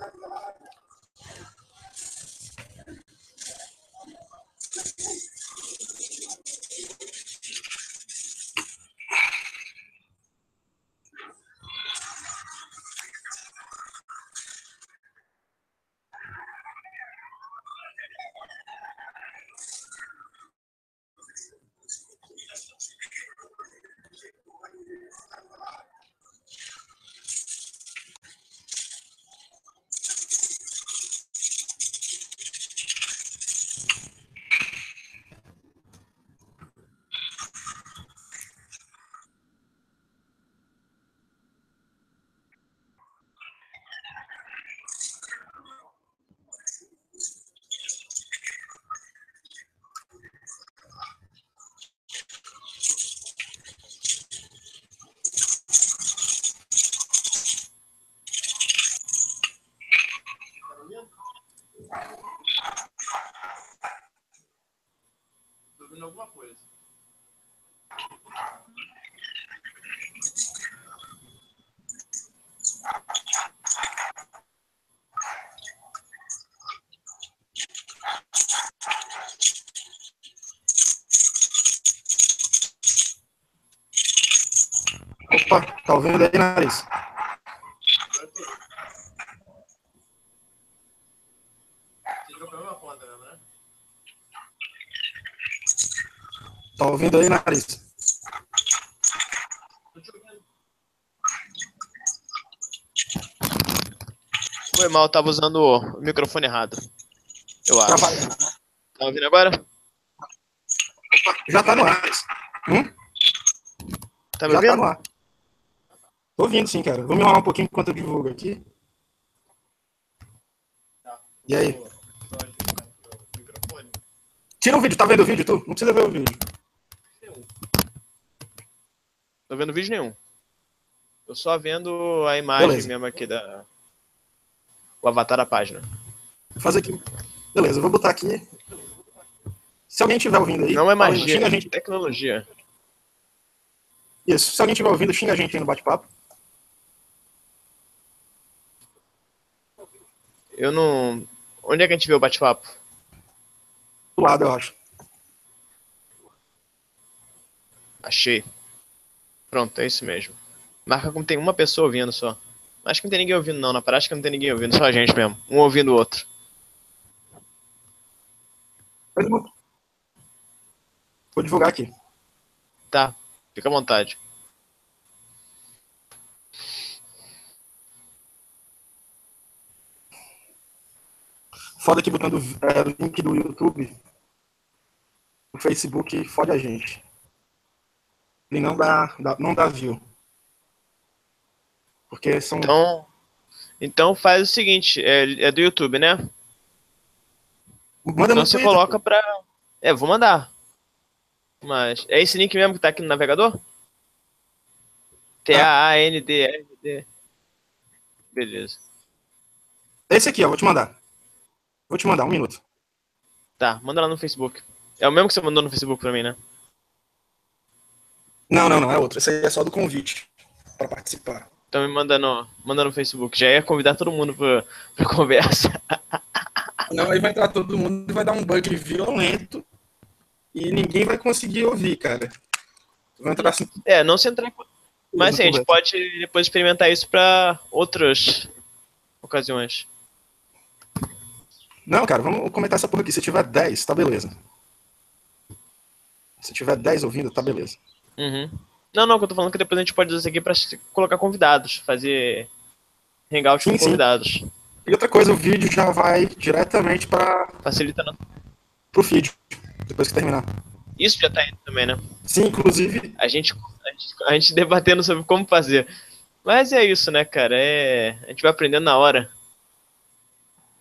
alguma tá ouvindo aí, Nariz? Né? Tá ouvindo aí, Nariz? Foi mal, tava usando o microfone errado. Eu acho. Trabalhando. Tá ouvindo agora? Já tá no ar. Nariz. Hum? Tá me Já tá ouvindo? no ar. Ouvindo sim, cara. Vou me enrolar um pouquinho enquanto eu divulgo aqui. E aí? Tira o vídeo, tá vendo o vídeo, tu? Não precisa ver o vídeo. Tô vendo vídeo nenhum. Tô só vendo a imagem Beleza. mesmo aqui da. O avatar da página. Vou fazer aqui. Beleza, eu vou botar aqui. Se alguém estiver ouvindo aí. Não é magia, Xinga a é gente. tecnologia. Isso. Se alguém estiver ouvindo, xinga a gente aí no bate-papo. Eu não. Onde é que a gente vê o bate-papo? Do lado, eu acho. Achei. Pronto, é isso mesmo. Marca como tem uma pessoa ouvindo só. Acho que não tem ninguém ouvindo, não. Na prática não tem ninguém ouvindo, só a gente mesmo. Um ouvindo o outro. Vou divulgar aqui. Tá, fica à vontade. Foda que botando é, o link do YouTube. O Facebook fode a gente. Ele não dá, dá- não dá view. Porque são. Então. Então faz o seguinte, é, é do YouTube, né? Manda Então você Twitter, coloca pra. É, vou mandar. Mas. É esse link mesmo que tá aqui no navegador? T-A-A-N-D-R-D. Beleza. Esse aqui, ó, vou te mandar. Vou te mandar, um minuto. Tá, manda lá no Facebook. É o mesmo que você mandou no Facebook pra mim, né? Não, não, não, é outro. Esse aí é só do convite para participar. Estão me mandando, mandando no Facebook. Já ia convidar todo mundo pra, pra conversa. Não, aí vai entrar todo mundo e vai dar um bug violento e ninguém vai conseguir ouvir, cara. Vai entrar assim. É, não se entrar em... Mas sim, a gente pode depois experimentar isso pra outras ocasiões. Não, cara, vamos comentar essa porra aqui. Se tiver 10, tá beleza. Se tiver 10 ouvindo, tá beleza. Uhum. Não, não, que eu tô falando que depois a gente pode usar isso aqui pra colocar convidados, fazer hangout com Sim, sim. convidados. E outra coisa, o vídeo já vai diretamente para Facilita não. pro feed, depois que terminar. Isso já tá indo também, né? Sim, inclusive, A gente, a gente, a gente debatendo sobre como fazer. Mas é isso, né, cara? É... A gente vai aprendendo na hora.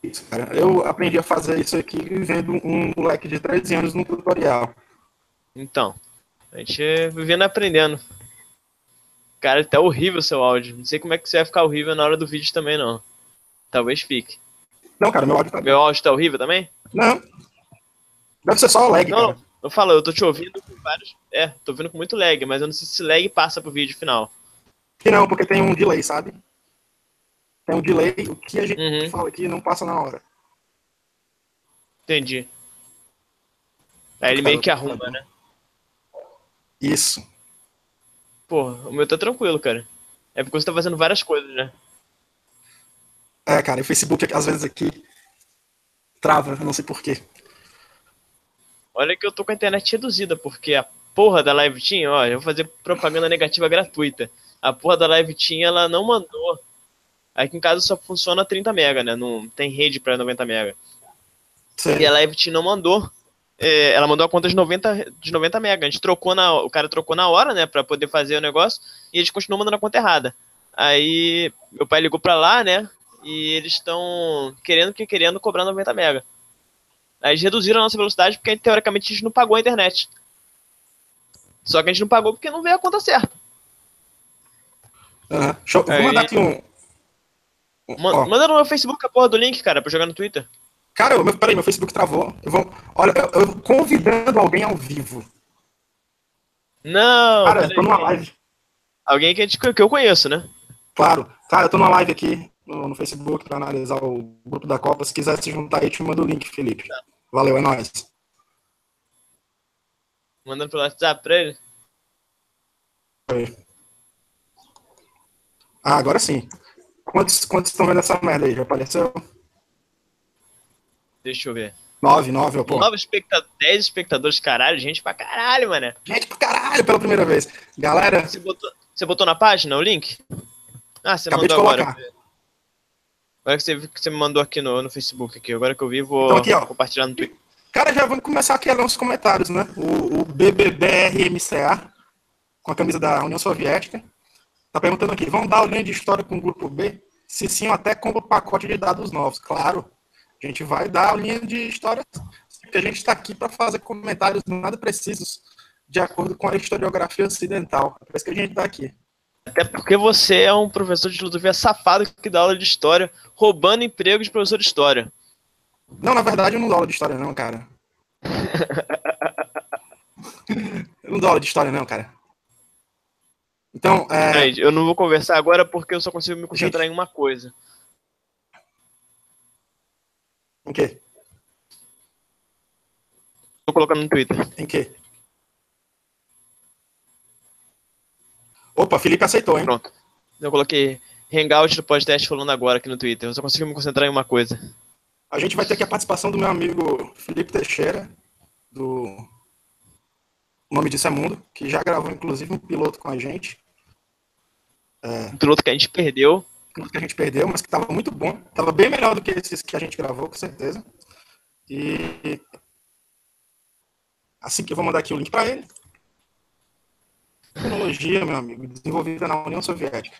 Isso, cara, eu aprendi a fazer isso aqui vendo um moleque de 13 anos no tutorial. Então, a gente vivendo e aprendendo. Cara, tá horrível seu áudio. Não sei como é que você vai ficar horrível na hora do vídeo também, não. Talvez fique. Não, cara, meu áudio tá. Meu áudio tá horrível também? Não. Deve ser só o lag, Não, cara. eu falo, eu tô te ouvindo com vários. É, tô ouvindo com muito lag, mas eu não sei se lag passa pro vídeo final. Que não, porque tem um delay, sabe? Tem um delay, o que a gente Uhum. fala aqui não passa na hora. Entendi. Aí ele Cara, meio que arruma, né? Isso. Porra, o meu tá tranquilo, cara. É porque você tá fazendo várias coisas, né? É, cara, e o Facebook às vezes aqui trava, não sei porquê. Olha que eu tô com a internet reduzida, porque a porra da Live Team, ó, eu vou fazer propaganda negativa gratuita. A porra da Live Team, ela não mandou. Aqui em casa só funciona 30 mega, né? Não tem rede pra 90 mega. E a Live Team não mandou. É, ela mandou a conta de 90, de 90 mega. A gente trocou na. O cara trocou na hora, né? Pra poder fazer o negócio. E eles continuam mandando a conta errada. Aí meu pai ligou pra lá, né? E eles estão querendo que querendo cobrar 90 mega. Aí eles reduziram a nossa velocidade porque teoricamente a gente não pagou a internet. Só que a gente não pagou porque não veio a conta certa. Aham. Deixa eu, eu vou Aí- mandar aqui um. Man-. Manda no meu Facebook a porra do link, cara, pra jogar no Twitter. Cara, eu- meu, peraí, meu Facebook travou. Eu vou, olha, eu, eu convidando alguém ao vivo. Não! Cara, eu tô numa live. Alguém que, a gente- que eu conheço, né? Claro. Cara, eu tô numa live aqui no, no Facebook pra analisar o grupo da Copa. Se quiser se juntar aí, te manda o link, Felipe. Valeu, é nóis. Mandando pelo WhatsApp pra ele. Ah, agora sim. Quantos, quantos estão vendo essa merda aí? Já apareceu? Deixa eu ver. Nove, nove, ó, pô. Nove espectadores, 10 espectadores, caralho, gente pra caralho, mano. Gente pra caralho pela primeira vez. Galera, Você botou, você botou na página o link? Ah, você Acabei mandou agora. Agora que você, que você me mandou aqui no, no Facebook aqui. Agora que eu vi, vou Então aqui, ó. compartilhar no Twitter. cara, já vamos começar aqui a ler os comentários, né? O, o BBBRMCA, com a camisa da União Soviética, tá perguntando aqui, vão dar aulinha de história com o grupo B? Se sim, eu até compro pacote de dados novos. Claro, a gente vai dar aulinha de história, porque a gente está aqui para fazer comentários nada precisos, de acordo com a historiografia ocidental. É por isso que a gente está aqui. Até porque você é um professor de filosofia safado que dá aula de história, roubando emprego de professor de história. Não, na verdade, eu não dou aula de história, não, cara. eu não dou aula de história, não, cara. Então, é, eu não vou conversar agora porque eu só consigo me concentrar em uma coisa. em quê? Tô colocando no Twitter. Em quê? Opa, Felipe aceitou, hein? Pronto. Eu coloquei Hangout do podcast falando agora aqui no Twitter. Eu só consigo me concentrar em uma coisa. A gente vai ter aqui a participação do meu amigo Felipe Teixeira, do O Nome Disso é Mundo, que já gravou, inclusive, um piloto com a gente. Um piloto que a gente perdeu. que a gente perdeu, mas que estava muito bom. Estava bem melhor do que esses que a gente gravou, com certeza. E assim que eu vou mandar aqui o link para ele. Tecnologia, meu amigo, desenvolvida na União Soviética.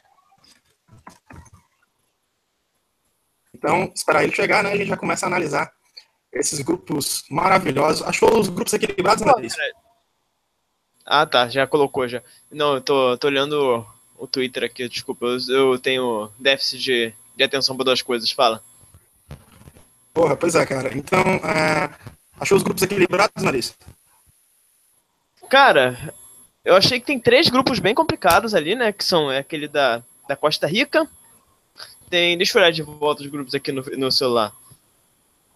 Então, esperar ele chegar, né? A gente já começa a analisar esses grupos maravilhosos. Achou os grupos equilibrados? Isso? Ah, tá. Já colocou já. Não, eu tô, tô olhando o Twitter aqui. Desculpa, eu, eu tenho déficit de, de atenção para duas coisas. Fala. Porra, pois é, cara. Então, é... achou os grupos equilibrados, Nariz? Cara, eu achei que tem três grupos bem complicados ali, né? Que são é aquele da, da Costa Rica. Tem. Deixa eu olhar de volta os grupos aqui no, no celular.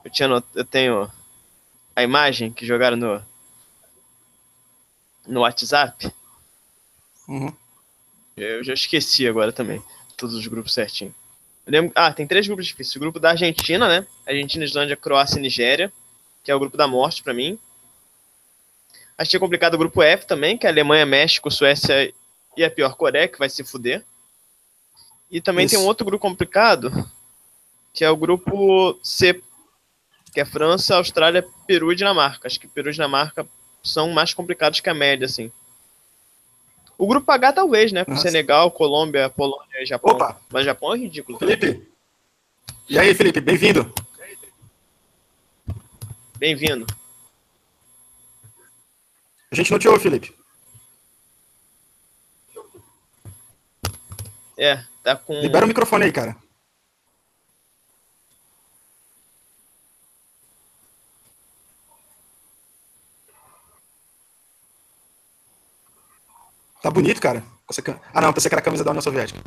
Eu, tinha, eu tenho a imagem que jogaram no. No WhatsApp. Uhum. Eu já esqueci agora também. Todos os grupos certinho. Lembro- ah, tem três grupos difíceis. O grupo da Argentina, né? Argentina, Islândia, Croácia e Nigéria. Que é o grupo da morte pra mim. Achei complicado o grupo F também, que é Alemanha, México, Suécia e a pior Coreia, que vai se fuder. E também tem um Isso. outro grupo complicado, que é o grupo C, que é França, Austrália, Peru e Dinamarca. Acho que Peru e Dinamarca são mais complicados que a média, assim. O grupo H talvez, né? Com Nossa. Senegal, Colômbia, Polônia e Japão. Opa! Mas Japão é ridículo. Felipe! E aí, Felipe, bem-vindo. Bem-vindo. A gente não te ouve, Felipe. É, tá com. Libera o microfone aí, cara. Tá bonito, cara. Essa cam- Ah, não, pensei que era a camisa da União Soviética.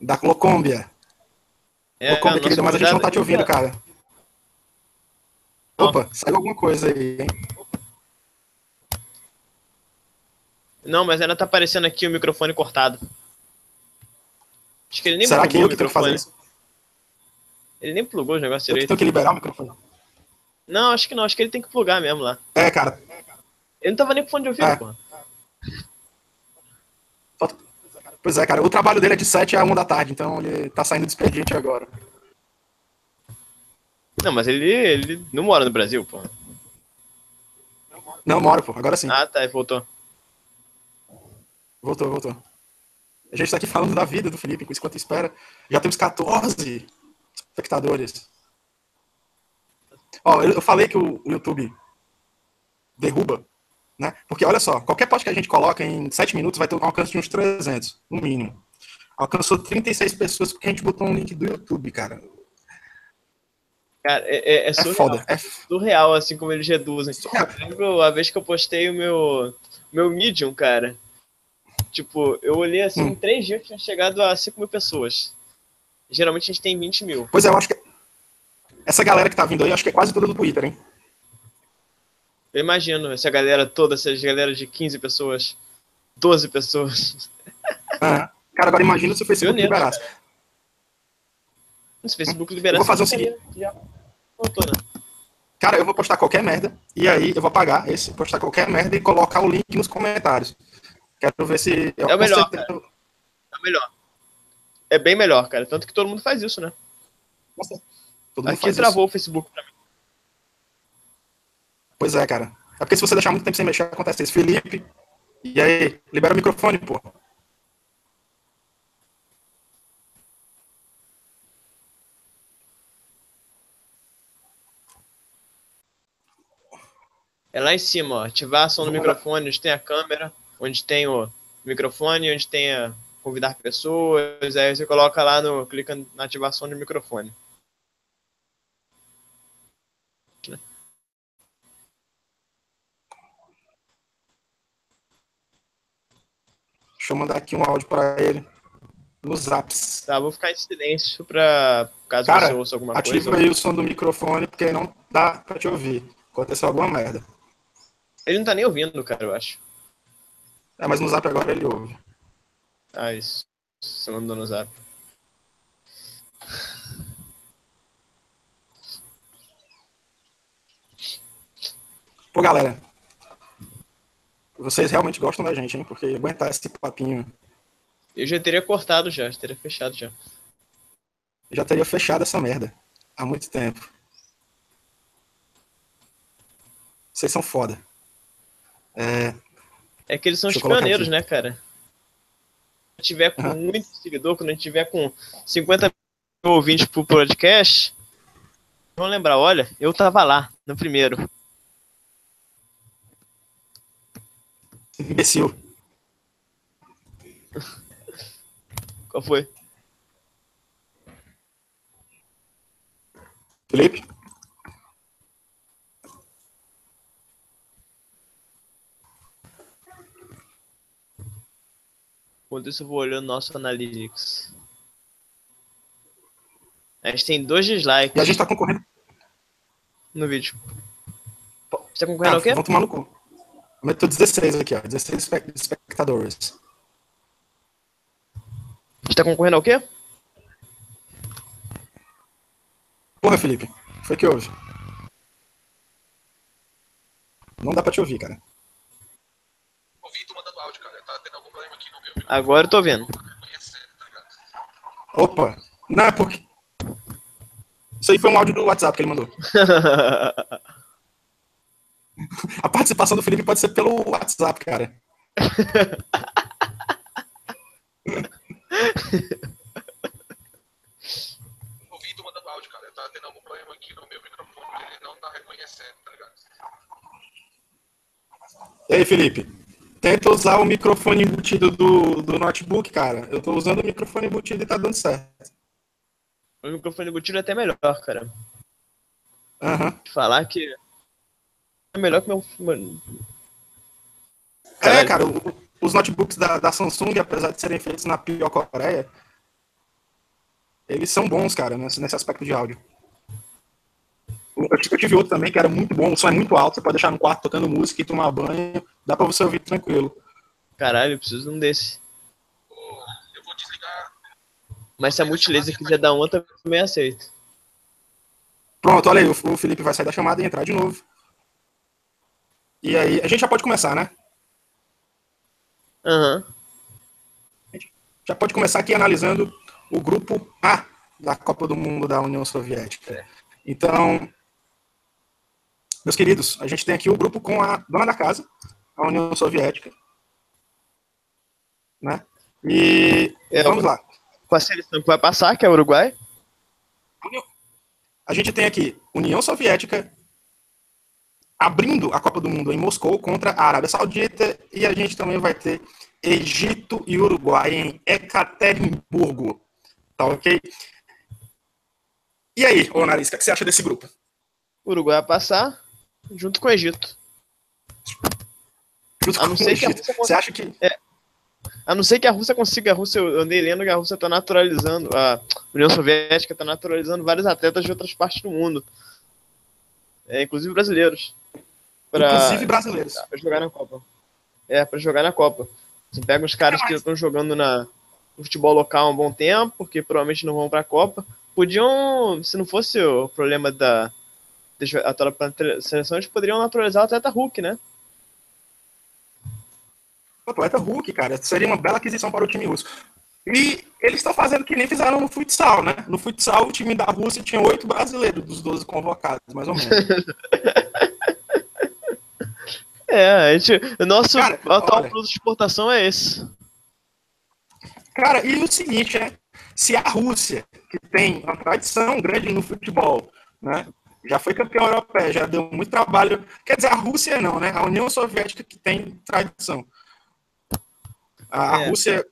Da Colômbia. É, Colômbia, querida, mas a gente não tá te ouvindo, cara. Opa, saiu alguma coisa aí, hein? Não, mas ainda tá aparecendo aqui o microfone cortado. Acho que ele nem Será que eu que tenho que fazer isso? Ele nem plugou os negócios Eu que direito. tenho que liberar o microfone. Não, acho que não. Acho que ele tem que plugar mesmo lá. É, cara. Ele não tava nem com fone de ouvido, É. porra. falta- Pois é, cara. O trabalho dele é de 7 a 1 da tarde, então ele tá saindo do expediente agora. Não, mas ele, ele não mora no Brasil, porra. Não, moro, pô. Agora sim. Ah, tá, ele voltou. Voltou, voltou. A gente tá aqui falando da vida do Felipe, enquanto espera. Já temos 14 espectadores. Ó, eu eu falei que o o YouTube derruba, né? Porque olha só, qualquer post que a gente coloca em 7 minutos vai ter um alcance de uns 300, no mínimo. Alcançou 36 pessoas porque a gente botou um link do YouTube, cara. Cara, é, é, é É surreal, foda. É surreal, assim como eles reduzem. surreal. Eu lembro a vez que eu postei o meu, meu Medium, cara. Tipo, eu olhei assim, Hum. em três dias tinha chegado a 5 mil pessoas. Geralmente a gente tem 20 mil. Pois é, eu acho que essa galera que tá vindo aí, eu acho que é quase toda do Twitter, hein? Eu imagino essa galera toda, essas galera de 15 pessoas, 12 pessoas. Ah, cara, agora imagina se o Facebook Pioneiro, liberasse. Se o Facebook liberasse, Eu vou fazer o já- já voltou, né? Cara, eu vou postar qualquer merda, e aí eu vou pagar esse, postar qualquer merda e colocar o link nos comentários. Quero ver se. É o melhor, certeza- É melhor. É bem melhor, cara. Tanto que todo mundo faz isso, né? certeza. Todo mundo Aqui travou isso. o Facebook pra mim. Pois é, cara. É porque se você deixar muito tempo sem mexer, acontece isso. Felipe, e aí? Libera o microfone, pô. É lá em cima, ó. Ativar a ação do microfone, onde tem a câmera, onde tem o microfone, onde tem a convidar pessoas. Aí você coloca lá no. clica na ativação do microfone. Deixa eu mandar aqui um áudio pra ele. Nos zaps. Tá, vou ficar em silêncio pra. caso Cara, você ouça alguma Ativa coisa. aí o som do microfone, porque não dá pra te ouvir. Aconteceu alguma merda. Ele não tá nem ouvindo, cara, eu acho. É, mas no zap agora ele ouve. Ah, isso. Você mandou no zap. Pô, galera. Vocês realmente gostam da gente, hein? Porque aguentar esse papinho. Eu já teria cortado já, já teria fechado já. Eu já teria fechado essa merda há muito tempo. Vocês são foda. É, É que eles são os pioneiros, né, cara? Quando tiver com Aham. muito seguidor, quando a gente tiver com 50 mil ouvintes pro podcast, vão lembrar, olha, eu tava lá, no primeiro. Imbecil. Qual foi? Felipe? Enquanto isso, eu vou olhando nosso Analytics. A gente tem dois dislikes E a gente tá concorrendo. no vídeo. Você tá concorrendo Ah, ao quê? vão tomar no cu. Eu tô 16 aqui, ó. 16 espe- espectadores. Você tá concorrendo ao quê? Porra, Felipe. Foi que houve? Não dá pra te ouvir, cara. Ouvi tu mandando áudio, cara. Tá tendo algum problema aqui no meu Agora eu tô vendo. Opa. Não, é porque. Isso aí foi um áudio do WhatsApp que ele mandou. A participação do Felipe pode ser pelo WhatsApp, cara. Ouvi tu mandando áudio, cara. Tá tendo algum problema aqui no meu microfone. Ele não tá reconhecendo, tá ligado? E aí, Felipe? Tenta usar o microfone embutido do, do notebook, cara. Eu tô usando o microfone embutido e tá dando certo. O microfone embutido é até melhor, cara. Aham. Falar que melhor que meu. É, Caralho. cara, o- os notebooks da, da Samsung, apesar de serem feitos na pior Coreia, eles são bons, cara, nesse, nesse aspecto de áudio. Eu, eu tive outro também que era muito bom, o som é muito alto, você pode deixar no quarto tocando música e tomar banho, dá pra você ouvir tranquilo. Caralho, eu preciso de um desse. Eu vou desligar. Mas se a Multilaser quiser dar um, eu também aceito. Pronto, olha aí, o Felipe vai sair da chamada e entrar de novo. E aí, a gente já pode começar, né? Aham. Já pode começar aqui analisando o grupo A da Copa do Mundo da União Soviética. Então, meus queridos, a gente tem aqui o grupo com a dona da casa, a União Soviética. Né? E É, vamos lá. Com a seleção que vai passar, que é o Uruguai. A gente tem aqui União Soviética abrindo a Copa do Mundo em Moscou contra a Arábia Saudita e a gente também vai ter Egito e Uruguai em Ekaterimburgo. Tá ok? E aí, ô Narisca, o que você acha desse grupo? Uruguai vai passar junto com o Egito. Junto A não ser que a. Rússia Você acha que. A não ser que a Rússia consiga, a Rússia, eu andei lendo que a Rússia tá naturalizando, a União Soviética tá naturalizando vários atletas de outras partes do mundo. É, inclusive brasileiros. Pra, Inclusive brasileiros. pra jogar na Copa. É, pra jogar na Copa. Você pega uns caras que estão jogando na, no futebol local há um bom tempo, porque provavelmente não vão pra Copa. Podiam, se não fosse o problema da, da atual seleção, eles poderiam naturalizar o atleta Hulk, né? O atleta Hulk, cara, seria uma bela aquisição para o time russo. E eles estão fazendo que nem fizeram no futsal, né? No futsal, o time da Rússia tinha oito brasileiros dos 12 convocados, mais ou menos. É, a gente, o nosso Cara, atual olha. produto de exportação é esse. Cara, e o seguinte, né? Se a Rússia, que tem uma tradição grande no futebol, né? Já foi campeã europeia, já deu muito trabalho. Quer dizer, a Rússia não, né? A União Soviética que tem tradição. A É. Rússia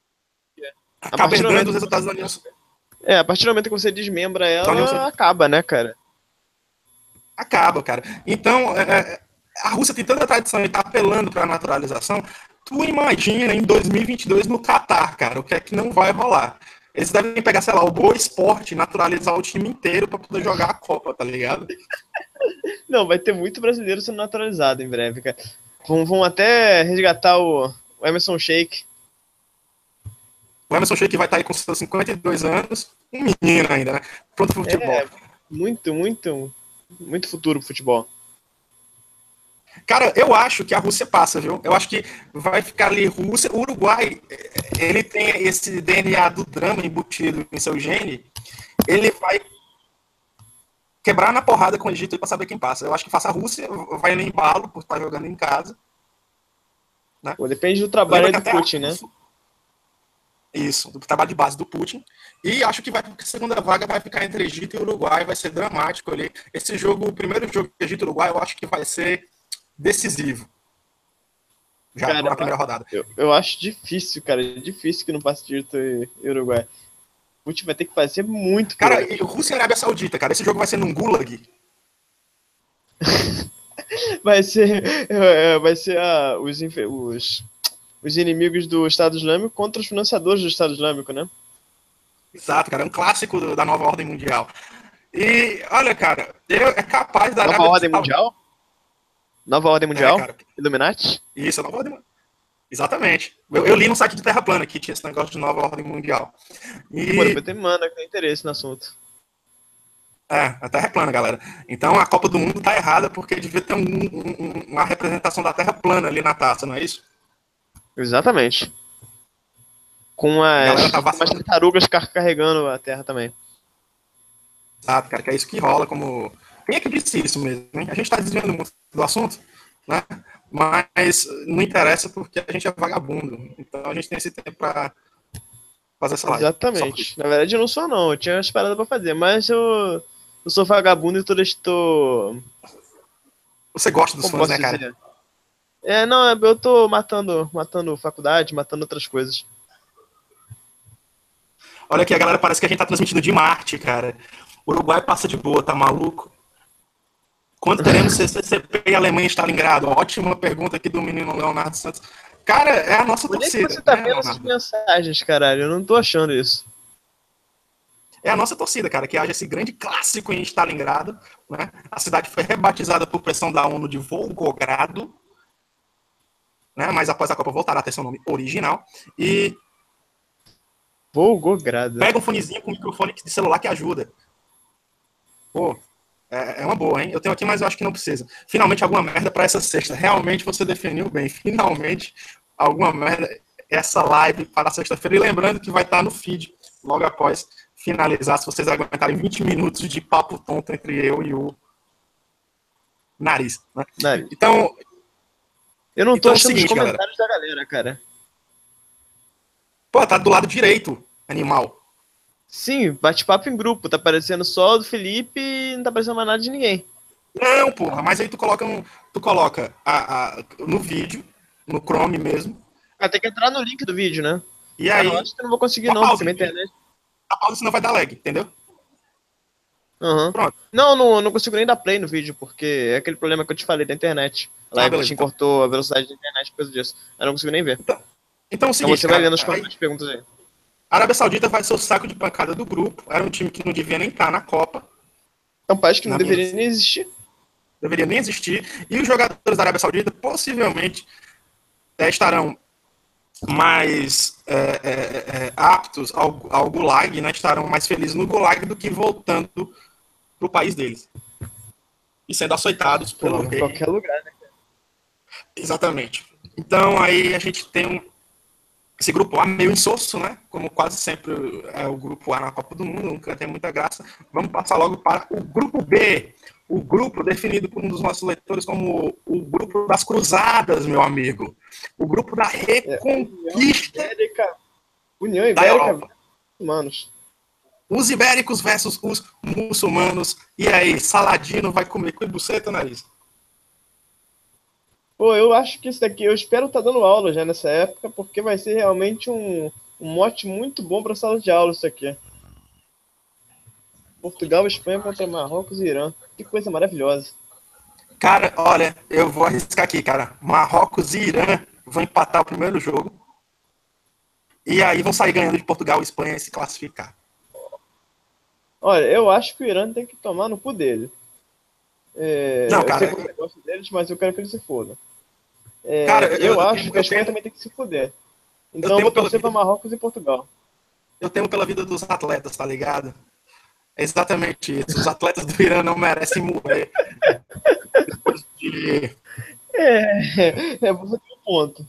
A acaba herdando momento- os resultados da União Soviética. É, a partir do momento que você desmembra ela, acaba, né, cara? Acaba, cara. Então, é, é, a Rússia tem tanta tradição e tá apelando para a naturalização. Tu imagina em 2022 no Catar, cara, o que é que não vai rolar. Eles devem pegar, sei lá, o Boa Esporte, naturalizar o time inteiro para poder jogar a Copa, tá ligado? Não, vai ter muito brasileiro sendo naturalizado em breve, cara. Vão, vão até resgatar o, o Emerson Sheik. O Emerson Sheik vai estar aí com seus 52 anos, um menino ainda, né? Pronto pro futebol. É, muito, muito, muito futuro pro futebol. Cara, eu acho que a Rússia passa, viu? Eu acho que vai ficar ali Rússia. O Uruguai, ele tem esse DNA do drama embutido em seu gene. Ele vai quebrar na porrada com o Egito para saber quem passa. Eu acho que faça a Rússia, vai no embalo por estar jogando em casa. Pô, depende do trabalho do Putin, né? Isso, do trabalho de base do Putin. E acho que vai, a segunda vaga vai ficar entre Egito e Uruguai, vai ser dramático ali. Esse jogo, o primeiro jogo Egito e Uruguai, eu acho que vai ser decisivo. Já Cara, na primeira rodada. Eu, eu acho difícil, cara. Difícil que não passe Egito e Uruguai. O Putin vai ter que fazer muito. Cara, cara. e Rússia e Arábia Saudita, cara, esse jogo vai ser num gulag. Vai ser. é, vai ser a, os, os. os inimigos do Estado Islâmico contra os financiadores do Estado Islâmico, né? Exato, cara, é um clássico da nova ordem mundial. E olha, cara, eu, é capaz da Nova Arábia Ordem Mundial? Nova Ordem Mundial? É, cara, Illuminati? isso, a nova ordem mundial. Exatamente. Eu, eu li no site de Terra Plana que tinha esse negócio de nova ordem mundial. E, Pô, depois tem manda que tem interesse no assunto. É, a Terra é plana, galera. Então a Copa do Mundo tá errada porque devia ter um- um- um- uma representação da Terra plana ali na taça, não é isso? Exatamente. Com as, tá com as tartarugas car- carregando a Terra também. Exato, cara, que é isso que rola como. Quem é que disse isso mesmo? hein? A gente tá desviando muito do assunto, né? Mas não interessa porque a gente é vagabundo. Então a gente tem esse tempo pra fazer essa live. Exatamente. Na verdade, eu não sou, não. Eu tinha umas paradas pra fazer, mas eu, eu sou vagabundo e tô. tô Você gosta dos como fãs, né, cara? dizer? É, não, eu tô matando, matando faculdade, matando outras coisas. Olha aqui, a galera parece que a gente tá transmitindo de Marte, cara. O Uruguai passa de boa, tá maluco? Quando teremos CCCP e Alemanha em Stalingrado? Ótima pergunta aqui do menino Leonardo Santos. Cara, é a nossa Onde é que torcida. você tá né, vendo essas mensagens, caralho? Eu não tô achando isso. É a nossa torcida, cara, que haja esse grande clássico em Stalingrado. Né? A cidade foi rebatizada por pressão da ONU de Volgogrado. Né? Mas após a Copa voltará a ter seu nome original. E Volgogrado. Pega um fonezinho com microfone de celular que ajuda. Pô, é uma boa, hein? Eu tenho aqui, mas eu acho que não precisa. Finalmente, alguma merda para essa sexta. Realmente você definiu bem. Finalmente, alguma merda essa live para sexta-feira. E lembrando que vai estar no feed logo após finalizar, se vocês aguentarem 20 minutos de papo tonto entre eu e o nariz. Né? Nariz. Então, Eu não tô Então é achando seguinte, os comentários da galera, cara. pô, tá do lado direito, animal. Sim, bate-papo em grupo. Tá aparecendo só o do Felipe e não tá aparecendo mais nada de ninguém. Não, porra, mas aí tu coloca, um, tu coloca a, a- no vídeo, no Chrome mesmo, Ah, tem que entrar no link do vídeo, né? e Ah, aí eu acho que eu não vou conseguir, não, pausa. porque minha internet. a pausa senão vai dar lag, entendeu? Aham. Pronto. Não, não, não consigo nem dar play no vídeo, porque é aquele problema que eu te falei da internet. A Ah, live beleza. te cortou a velocidade da internet por causa disso. Eu não consigo nem ver. Então é o Então seguinte, você vai cara, lendo as aí, perguntas aí. A Arábia Saudita vai ser o saco de pancada do grupo, era um time que não devia nem estar na Copa, É um país que não deveria minha- nem existir. deveria nem existir, e os jogadores da Arábia Saudita possivelmente eh, estarão mais eh, eh, eh, aptos ao, ao gulag, né? estarão mais felizes no gulag do que voltando para o país deles. E sendo açoitados pelo Em qualquer lugar, né? Exatamente. Então aí a gente tem um, esse grupo A meio insosso, né? Como quase sempre é o grupo A na Copa do Mundo, nunca tem muita graça. Vamos passar logo para o grupo B. O grupo definido por um dos nossos leitores como o grupo das cruzadas, meu amigo. O grupo da reconquista Ibérica. União Ibérica, Europa. manos. Os ibéricos versus os muçulmanos. E aí, Saladino vai comer com buceta, nariz? Pô, eu acho que isso daqui, eu espero estar dando aula já nessa época, porque vai ser realmente um, um mote muito bom para sala de aula isso aqui. Portugal, Espanha contra Marrocos e Irã. Que coisa maravilhosa. Cara, olha, eu vou arriscar aqui, cara. Marrocos e Irã vão empatar o primeiro jogo. E aí vão sair ganhando de Portugal e Espanha e se classificar. Olha, eu acho que o Irã tem que tomar no cu dele. É, Não, eu cara, sei que eu não gosto deles, mas eu quero que eles se fodam. É, Cara, eu, eu- acho eu que a Espanha também tem que se foder. Então tenho eu vou torcer para Marrocos e Portugal. Eu temo pela vida dos atletas, tá ligado? É exatamente isso. Os atletas do Irã não merecem morrer. Depois de É, é você tem um ponto.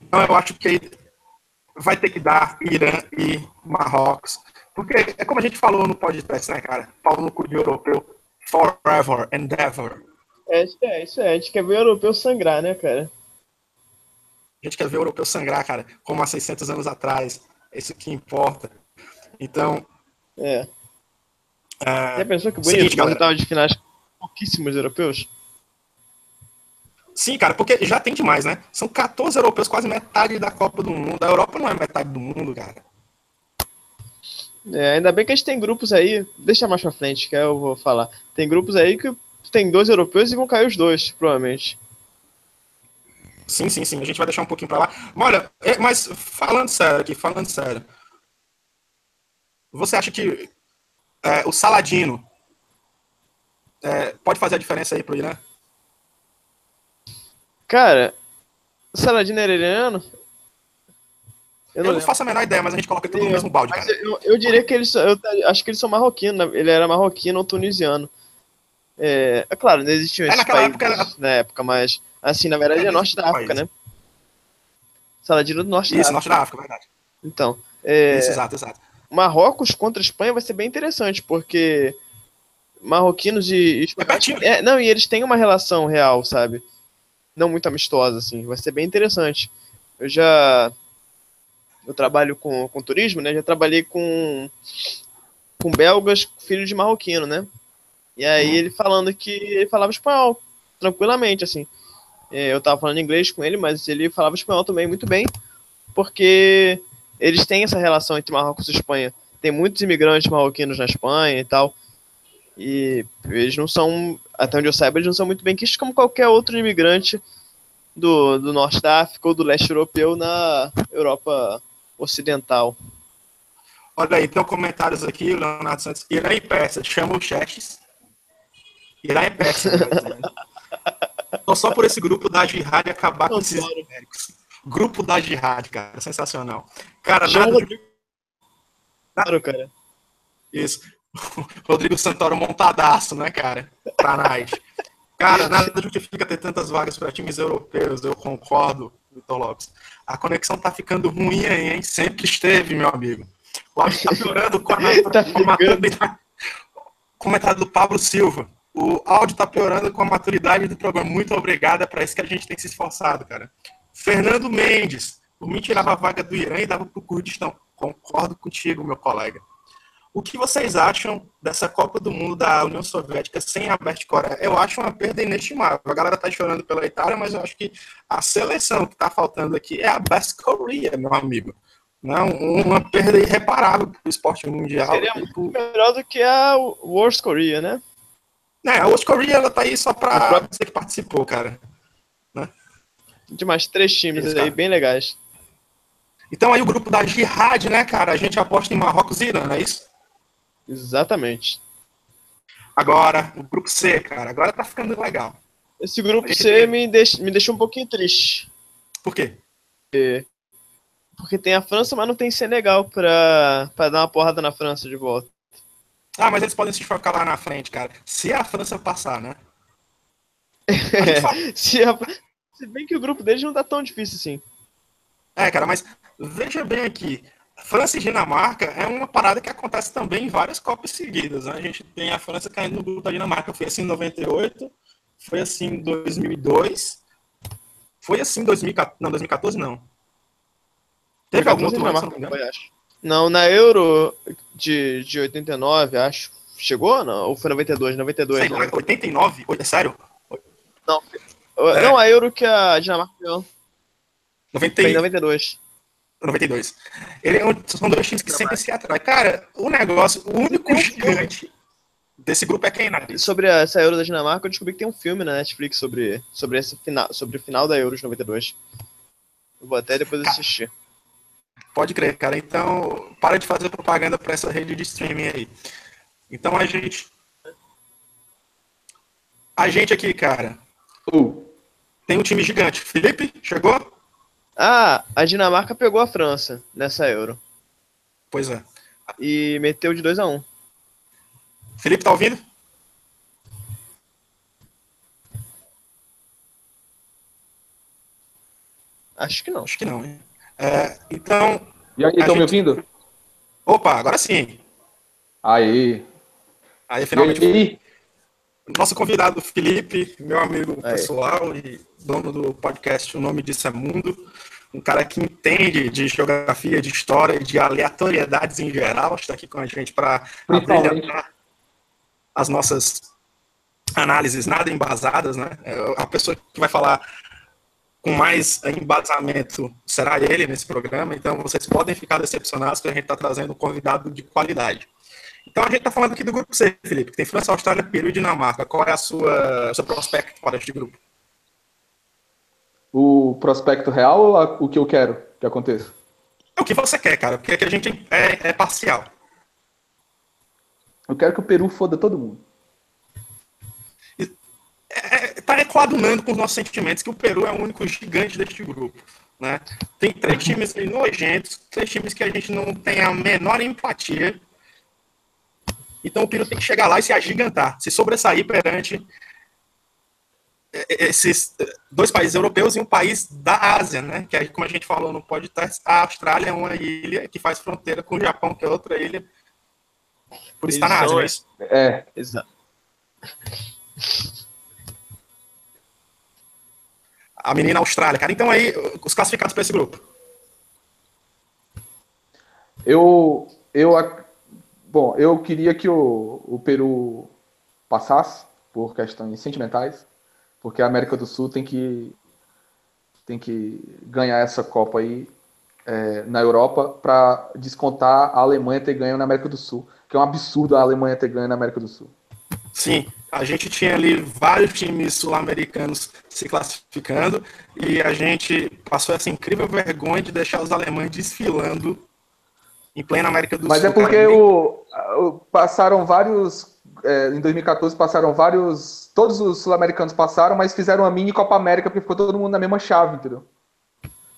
Então eu acho que vai ter que dar Irã e Marrocos. Porque é como a gente falou no podcast, né, cara? Paulo no cu de europeu. Forever and ever. É, isso é, isso é. A gente quer ver o europeu sangrar, né, cara? A gente quer ver o europeu sangrar, cara, como há 600 anos atrás. É isso que importa. Então, É. Já pensou que Seguinte, bonito? galera. Você tava de finais pouquíssimos europeus? sim, cara, porque já tem demais, né? São 14 europeus, quase metade da Copa do Mundo. A Europa não é metade do mundo, cara. É, ainda bem que a gente tem grupos aí. Deixa mais pra frente, que aí eu vou falar. Tem grupos aí que tem dois europeus e vão cair os dois, provavelmente. Sim, sim, sim. A gente vai deixar um pouquinho para lá. Mas, olha, é, mas falando sério aqui, falando sério. Você acha que é, o Saladino é, pode fazer a diferença aí pro Irã? Cara, o Saladino era iraniano? Eu não, eu não faço a menor ideia, mas a gente coloca tudo no mesmo balde. Eu, eu, diria que eles eu acho que eles são marroquinos, ele era marroquino ou tunisiano. É, é claro, não existiam é, esses países época era... na época, mas assim, na verdade é, é norte da África, país. né? Saladino do norte Isso, da África. norte da África, verdade. Então, é... Isso, exato, exato. Marrocos contra a Espanha vai ser bem interessante, porque marroquinos e, espanhóis. É, não, e eles têm uma relação real, sabe? Não muito amistosa, assim. Vai ser bem interessante. Eu já. Eu trabalho com, com turismo, né? Já trabalhei com, com belgas, filhos de marroquino, né? E aí uhum. ele falando que ele falava espanhol, tranquilamente, assim. É, eu tava falando inglês com ele, mas ele falava espanhol também muito bem, porque eles têm essa relação entre Marrocos e Espanha. Tem muitos imigrantes marroquinos na Espanha e tal. E eles não são, até onde eu saiba, eles não são muito bem quistos como qualquer outro imigrante do, do norte da África ou do leste europeu na Europa Ocidental. Olha aí, tem comentários aqui, Leonardo Santos. Irã e Pérsia, chama o Cheches. Irã e Pérsia. Tô só por esse grupo da Jihad acabar com esses genéricos. Grupo da Jihad, cara. Sensacional. Cara, nada... Claro, cara. Isso. Rodrigo Santoro montadaço, né, cara? Pra nós. Cara, nada justifica ter tantas vagas para times europeus, eu concordo, Vitor Lopes. A conexão tá ficando ruim aí, hein? Sempre esteve, meu amigo. O áudio tá piorando com a, tá. Comentário do Pablo Silva. O áudio tá piorando com a maturidade do programa. Muito obrigado, é para isso que a gente tem se esforçado, cara. Fernando Mendes, por mim tirava a vaga do Irã e dava para o Kurdistão. Concordo contigo, meu colega. O que vocês acham dessa Copa do Mundo da União Soviética sem a Bert Coreia? Eu acho uma perda inestimável. A galera tá chorando pela Itália, mas eu acho que a seleção que está faltando aqui é a Best Korea, meu amigo. Não, uma perda irreparável para o esporte mundial. Seria muito melhor do que a Worst Korea, né? É, a Worst Korea ela tá aí só para você que participou, cara de mais três times Isso, aí, bem legais. Então aí o grupo da Jihad, né, cara? A gente aposta em Marrocos e Irã, não é isso? Exatamente. Agora, o grupo C, cara, agora tá ficando legal. Esse grupo C me, deixa, me deixa um pouquinho triste. Por quê? Porque, porque tem a França, mas não tem Senegal pra, pra dar uma porrada na França de volta. Ah, mas eles podem se focar lá na frente, cara. Se a França passar, né? se, a, se bem que o grupo deles não tá tão difícil assim. É, cara, mas veja bem aqui. França e Dinamarca é uma parada que acontece também em várias Copas seguidas. Né? A gente tem a França caindo no grupo da Dinamarca. Foi assim em 98, foi assim em 2002, foi assim em 2014. Não, 2014 não. Teve algum outro ano, não, foi, acho. Não, na Euro de, de 89, acho. Chegou não? Ou foi 92? 92. Sei, né? 89? É sério? Não, é. Não, a Euro que a Dinamarca ganhou. 90... Foi em 92. 92. Ele é um, são dois times que sempre se atraem. Cara, o negócio, o único gigante desse grupo é quem, né? Sobre essa Euro da Dinamarca, eu descobri que tem um filme na Netflix sobre, sobre, esse final, sobre o final da Euro de 92. Eu vou até depois assistir. Pode crer, cara. Então, para de fazer propaganda para essa rede de streaming aí. Então a gente. A gente aqui, cara. Uh tem um time gigante. Felipe, chegou? Ah, a Dinamarca pegou a França nessa Euro. Pois é. E meteu de 2 a 1 um. Felipe, tá ouvindo? Acho que não. Acho que não, hein? É, então. E aí, estão gente... me ouvindo? Opa, agora sim. Aí. Aí, finalmente. Aí? Nosso convidado, Felipe, meu amigo aí. pessoal e dono do podcast O Nome Disso é Mundo, um cara que entende de geografia, de história e de aleatoriedades em geral, está aqui com a gente para abrilhantar as nossas análises nada embasadas, né? É, a pessoa que vai falar com mais embasamento será ele nesse programa, então vocês podem ficar decepcionados que a gente está trazendo um convidado de qualidade. Então a gente está falando aqui do grupo C, Felipe, que tem França, Austrália, Peru e Dinamarca. Qual é a sua, o seu prospecto para este grupo? o prospecto real ou o que eu quero que aconteça? É o que você quer, cara, porque aqui a gente é, é parcial. Eu quero que o Peru foda todo mundo. É, tá equadunando com os nossos sentimentos que o Peru é o único gigante deste grupo. Né? Tem três times aí nojentos, três times que a gente não tem a menor empatia. Então o Peru tem que chegar lá e se agigantar, se sobressair perante esses dois países europeus e um país da Ásia, né? Que aí, como a gente falou no podcast, a Austrália é uma ilha que faz fronteira com o Japão, que é outra ilha. Por estar na Ásia, não é isso? É, Exato. A menina Austrália, cara. Então aí, os classificados para esse grupo. eu, eu, bom, eu queria que o, o Peru passasse por questões sentimentais, porque a América do Sul tem que, tem que ganhar essa Copa aí é, na Europa para descontar a Alemanha ter ganho na América do Sul, que é um absurdo a Alemanha ter ganho na América do Sul. Sim, a gente tinha ali vários times sul-americanos se classificando e a gente passou essa incrível vergonha de deixar os alemães desfilando em plena América do Mas Sul. é porque o, o- passaram vários. é, em 2014 passaram vários. Todos os sul-americanos passaram, mas fizeram uma mini Copa América porque ficou todo mundo na mesma chave, entendeu?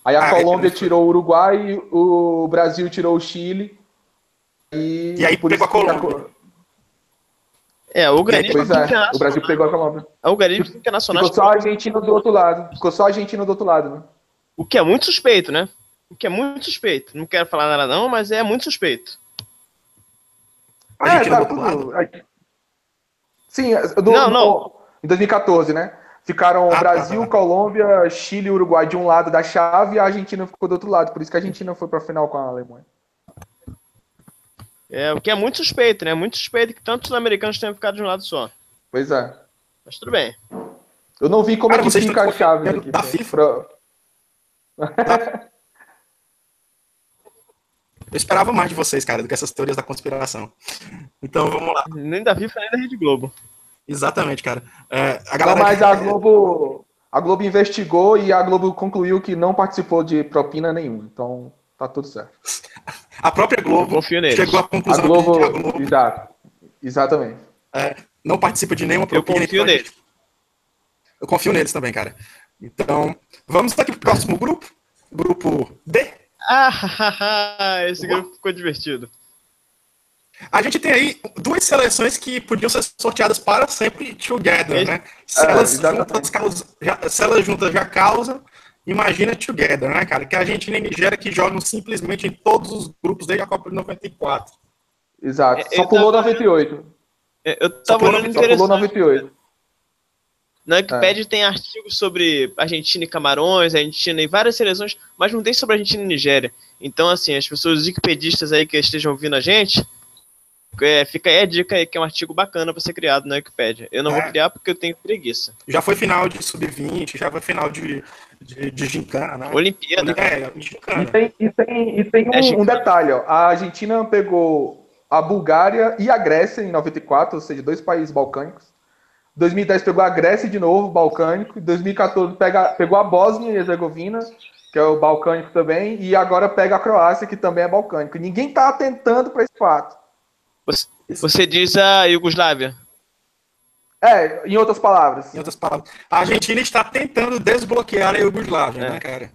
Aí a Ah, Colômbia é tirou o Uruguai, o Brasil tirou o Chile. E, E aí por pegou a que Colômbia. É, o organismo Pois é, o. Brasil pegou a Colômbia. O organismo internacional. Ficou só a Argentina do outro lado. Ficou só a Argentina do outro lado, né? O que é muito suspeito, né? O que é muito suspeito. Não quero falar nada não, mas é muito suspeito. A É, Argentina tá do outro tudo. Sim, do, Não, não. em 2014, né? Ficaram Ah, tá, Brasil, tá. Colômbia, Chile e Uruguai de um lado da chave e a Argentina ficou do outro lado. Por isso que a Argentina foi pra final com a Alemanha. É, o que é muito suspeito, né? Muito suspeito que tantos americanos tenham ficado de um lado só. Pois é. Mas tudo bem. Eu não vi como Cara, é que vocês fica a chave aqui. da FIFA. pra- Eu esperava mais de vocês, cara, do que essas teorias da conspiração. Então vamos lá. Nem da FIFA, nem da Rede Globo. Exatamente, cara. É, a Não, galera. mas a Globo, a Globo investigou e a Globo concluiu que não participou de propina nenhuma. Então tá tudo certo. A própria Globo confio neles. chegou à A conclusão Globo, de que a Globo exato. Exatamente. é, não participa de nenhuma Eu confio a gente- neles. Eu confio neles também, cara. Então, vamos aqui pro próximo grupo. Grupo D. Ah, esse grupo ficou divertido. A gente tem aí duas seleções que podiam ser sorteadas para sempre together, Esse- né? Se elas, exatamente. juntas, causa, já, se elas juntas já causam, imagina together, né, cara? Que a Argentina e a Nigéria que jogam simplesmente em todos os grupos desde a Copa de 94. Exato. É, Só eu pulou tava- 98. É, Eu Só tava pulou- olhando Só pulou interessante. 98. Na Wikipedia tem artigos sobre Argentina e Camarões, Argentina e várias seleções, mas não tem sobre Argentina e Nigéria. Então, assim, as pessoas wikipedistas aí que estejam ouvindo a gente, é, fica aí a dica aí que é um artigo bacana para ser criado na Wikipedia. Eu não É. vou criar porque eu tenho preguiça. Já foi final de sub-20, já foi final de, de, de gincana, né? Olimpíada. É, E gincana. tem, e tem, e tem É, um, um detalhe, ó. A Argentina pegou a Bulgária e a Grécia em 94, ou seja, dois países balcânicos. 2010 pegou a Grécia de novo, balcânico. 2014 pega, pegou a Bósnia e Herzegovina, que é o balcânico também, e agora pega a Croácia, que também é balcânico. Ninguém tá atentando para esse fato. Você, você diz a Iugoslávia. É, em outras palavras. Em outras palavras, a Argentina está tentando desbloquear a Iugoslávia, É. né, cara?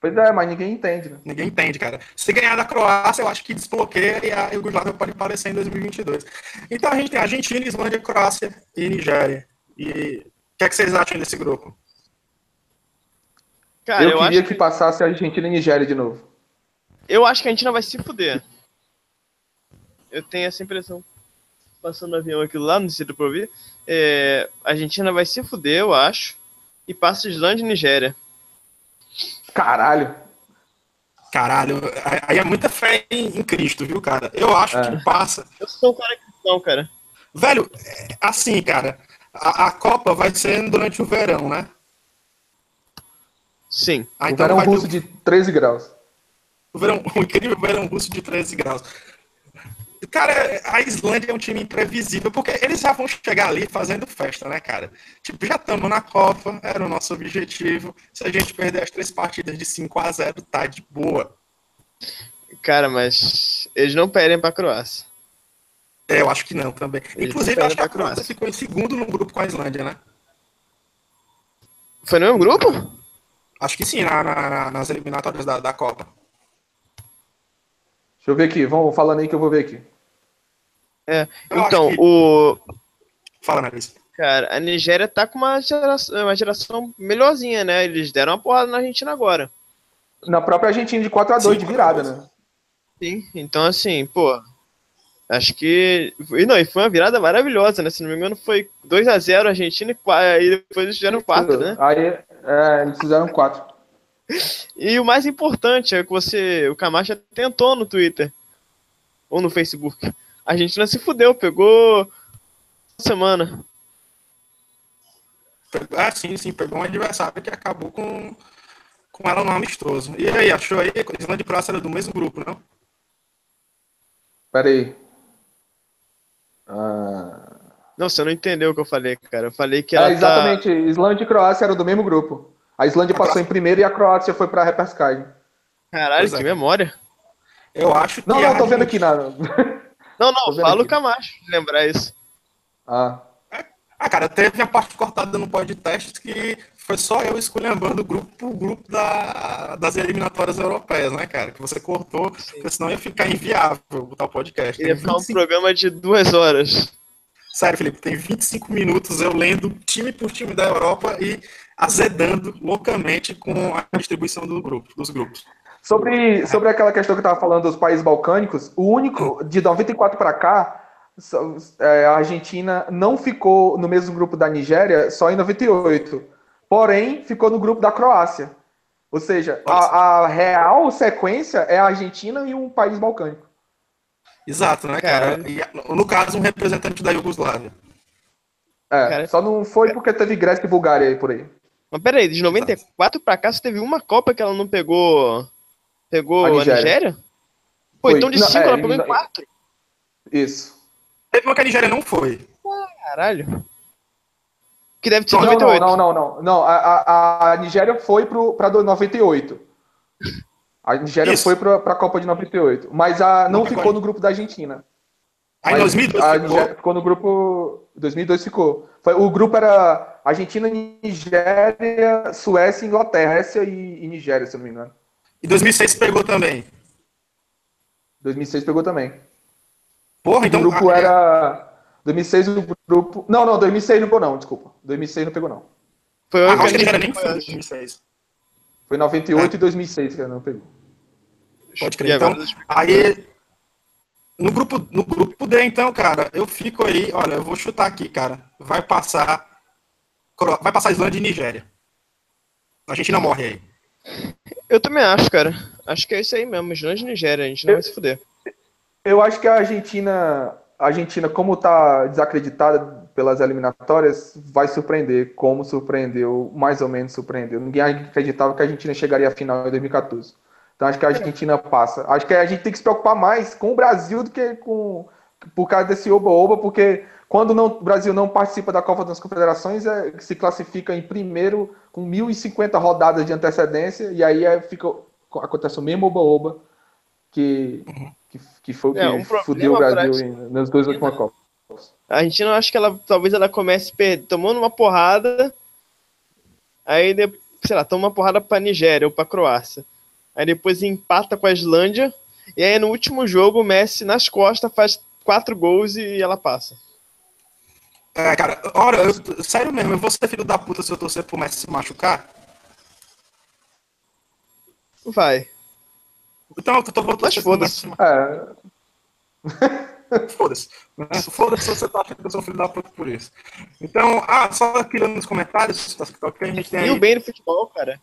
Pois é, mas ninguém entende, né? Ninguém entende, cara. Se ganhar da Croácia, eu acho que desbloqueia e a Iugoslávia pode aparecer em 2022. Então a gente tem Argentina, Islândia, Croácia e Nigéria. E o que, é que vocês acham desse grupo? Cara, eu, eu, queria acho que passasse a Argentina e Nigéria de novo. Eu acho que a Argentina vai se fuder. Eu tenho essa impressão. Passando o avião aqui lá, não sei se deu pra ouvir. É, a Argentina vai se fuder, eu acho. E passa Islândia e Nigéria. Caralho. Caralho, aí é muita fé em, em Cristo, viu, cara? Eu acho É. que passa. Eu sou um cara cristão, cara. Velho, é, assim, cara, a, a Copa vai ser durante o verão, né? Sim. Ah, o verão vai ter russo de 13 graus. o, verão, o incrível verão russo de 13 graus. Cara, a Islândia é um time imprevisível, porque eles já vão chegar ali fazendo festa, né, cara? Tipo, já estamos na Copa, era o nosso objetivo. Se a gente perder as três partidas de 5 a 0 tá de boa. Cara, mas eles não perdem pra Croácia. É, eu acho que não também. Eles Inclusive, eu acho que a Croácia ficou em segundo no grupo com a Islândia, né? Foi no mesmo grupo? Acho que sim, na- na- nas eliminatórias da, da Copa. Deixa eu ver aqui, vamos falando aí que eu vou ver aqui. É. Então, que- o. Fala, Nelis. Cara, a Nigéria tá com uma geração, uma geração melhorzinha, né? Eles deram uma porrada na Argentina agora. Na própria Argentina de 4x2 Sim, de virada, 4x2. né? Sim, então assim, pô. Acho que. E não, e foi uma virada maravilhosa, né? Se não me engano, foi 2x0 Argentina e aí depois eles fizeram 4, né? Aí é, eles fizeram 4. E o mais importante é que você. O Camacho tentou no Twitter. Ou no Facebook. A Argentina se fudeu, pegou. Semana. Ah, sim, sim, pegou um adversário que acabou com, com ela no amistoso. E aí, achou aí? A Islândia e Croácia era do mesmo grupo, não? Pera aí. Ah, Não, você não entendeu o que eu falei, cara. Eu falei que ela é, tá. exatamente. Islândia e Croácia eram do mesmo grupo. A Islândia passou em primeiro e a Croácia foi pra repescagem. Caralho, Pois é. que memória. Eu acho que. Não, a não, tô vendo aqui na. Não, não, fala o. Camacho, lembrar isso. Ah, Ah, cara, teve a parte cortada no podcast que foi só eu esculhambando o grupo, o grupo da, das eliminatórias europeias, né, cara? Que você cortou, porque senão ia ficar inviável botar o podcast. Ia ficar um 25 programa de duas horas. Sério, Felipe, tem 25 minutos eu lendo time por time da Europa e azedando loucamente com a distribuição do grupo, dos grupos. Sobre, sobre aquela questão que eu estava falando dos países balcânicos, o único, de 94 para cá, é, a Argentina não ficou no mesmo grupo da Nigéria só em 98. Porém, ficou no grupo da Croácia. Ou seja, a, a real sequência é a Argentina e um país balcânico. Exato, né, cara? E, no caso, um representante da Iugoslávia. É, Cara- só não foi porque teve Grécia e Bulgária aí por aí. Mas peraí, de 94 pra cá, você teve uma Copa que ela não pegou. Pegou A a Nigéria. Nigéria? Pô, Foi. então de Não, 5 é, ela pegou em não- 4. Isso. Teve uma que a Nigéria não foi. Caralho. Que deve ser Não, 98. não, não, não, não. não a, a, a Nigéria foi para 98. A Nigéria Isso. foi para a Copa de 98. Mas a, não Não ficou no grupo da Argentina. Aí em Mas 2002 a ficou. Nigéria ficou no grupo. 2002 ficou. Foi, o grupo era Argentina, Nigéria, Suécia e Inglaterra. Essa e, e Nigéria, se eu não me engano. E 2006 pegou também. 2006 pegou também. Porra, então. o grupo ah, era. 2006 o grupo. Não, não, 2006 não pegou, não, desculpa. 2006 não pegou, não. Foi Ah, acho que nem foi, foi em acho. 2006. Foi 98 e 2006 que ela não pegou. Pode E crer. Então, aí. No grupo, no grupo D, então, cara, eu fico aí. Olha, eu vou chutar aqui, cara. Vai passar. Vai passar Islândia e Nigéria. A gente não morre aí. Eu também acho, cara. Acho que é isso aí mesmo. Islândia e Nigéria, a gente não vai se fuder. Eu acho que a Argentina, a Argentina, como está desacreditada pelas eliminatórias, vai surpreender, como surpreendeu, mais ou menos surpreendeu. Ninguém acreditava que a Argentina chegaria à final em 2014. Então acho que a Argentina passa. Acho que a gente tem que se preocupar mais com o Brasil do que com por causa desse oba-oba, porque quando não- o Brasil não participa da Copa das Confederações, é, se classifica em primeiro com 1.050 rodadas de antecedência, e aí é, fica, acontece o mesmo oba-oba que, que, que foi o que É, um fudeu o Brasil em, nas duas últimas Copas. A Argentina, eu acho que ela talvez ela comece per- tomando uma porrada, aí, sei lá, toma uma porrada pra Nigéria ou pra Croácia. Aí depois empata com a Islândia, e aí no último jogo o Messi nas costas faz quatro gols e ela passa. É, cara, olha, eu- sério mesmo, eu vou ser filho da puta se eu torcer pro Messi se machucar. Vai. Então eu tô vou torcer Mas pro Messi se É. Foda-se. Foda-se se você tá achando que eu sou filho da puta por isso. Então, ah, só aqui nos comentários, tá, tá, que a gente tem E o aí. bem do futebol, cara.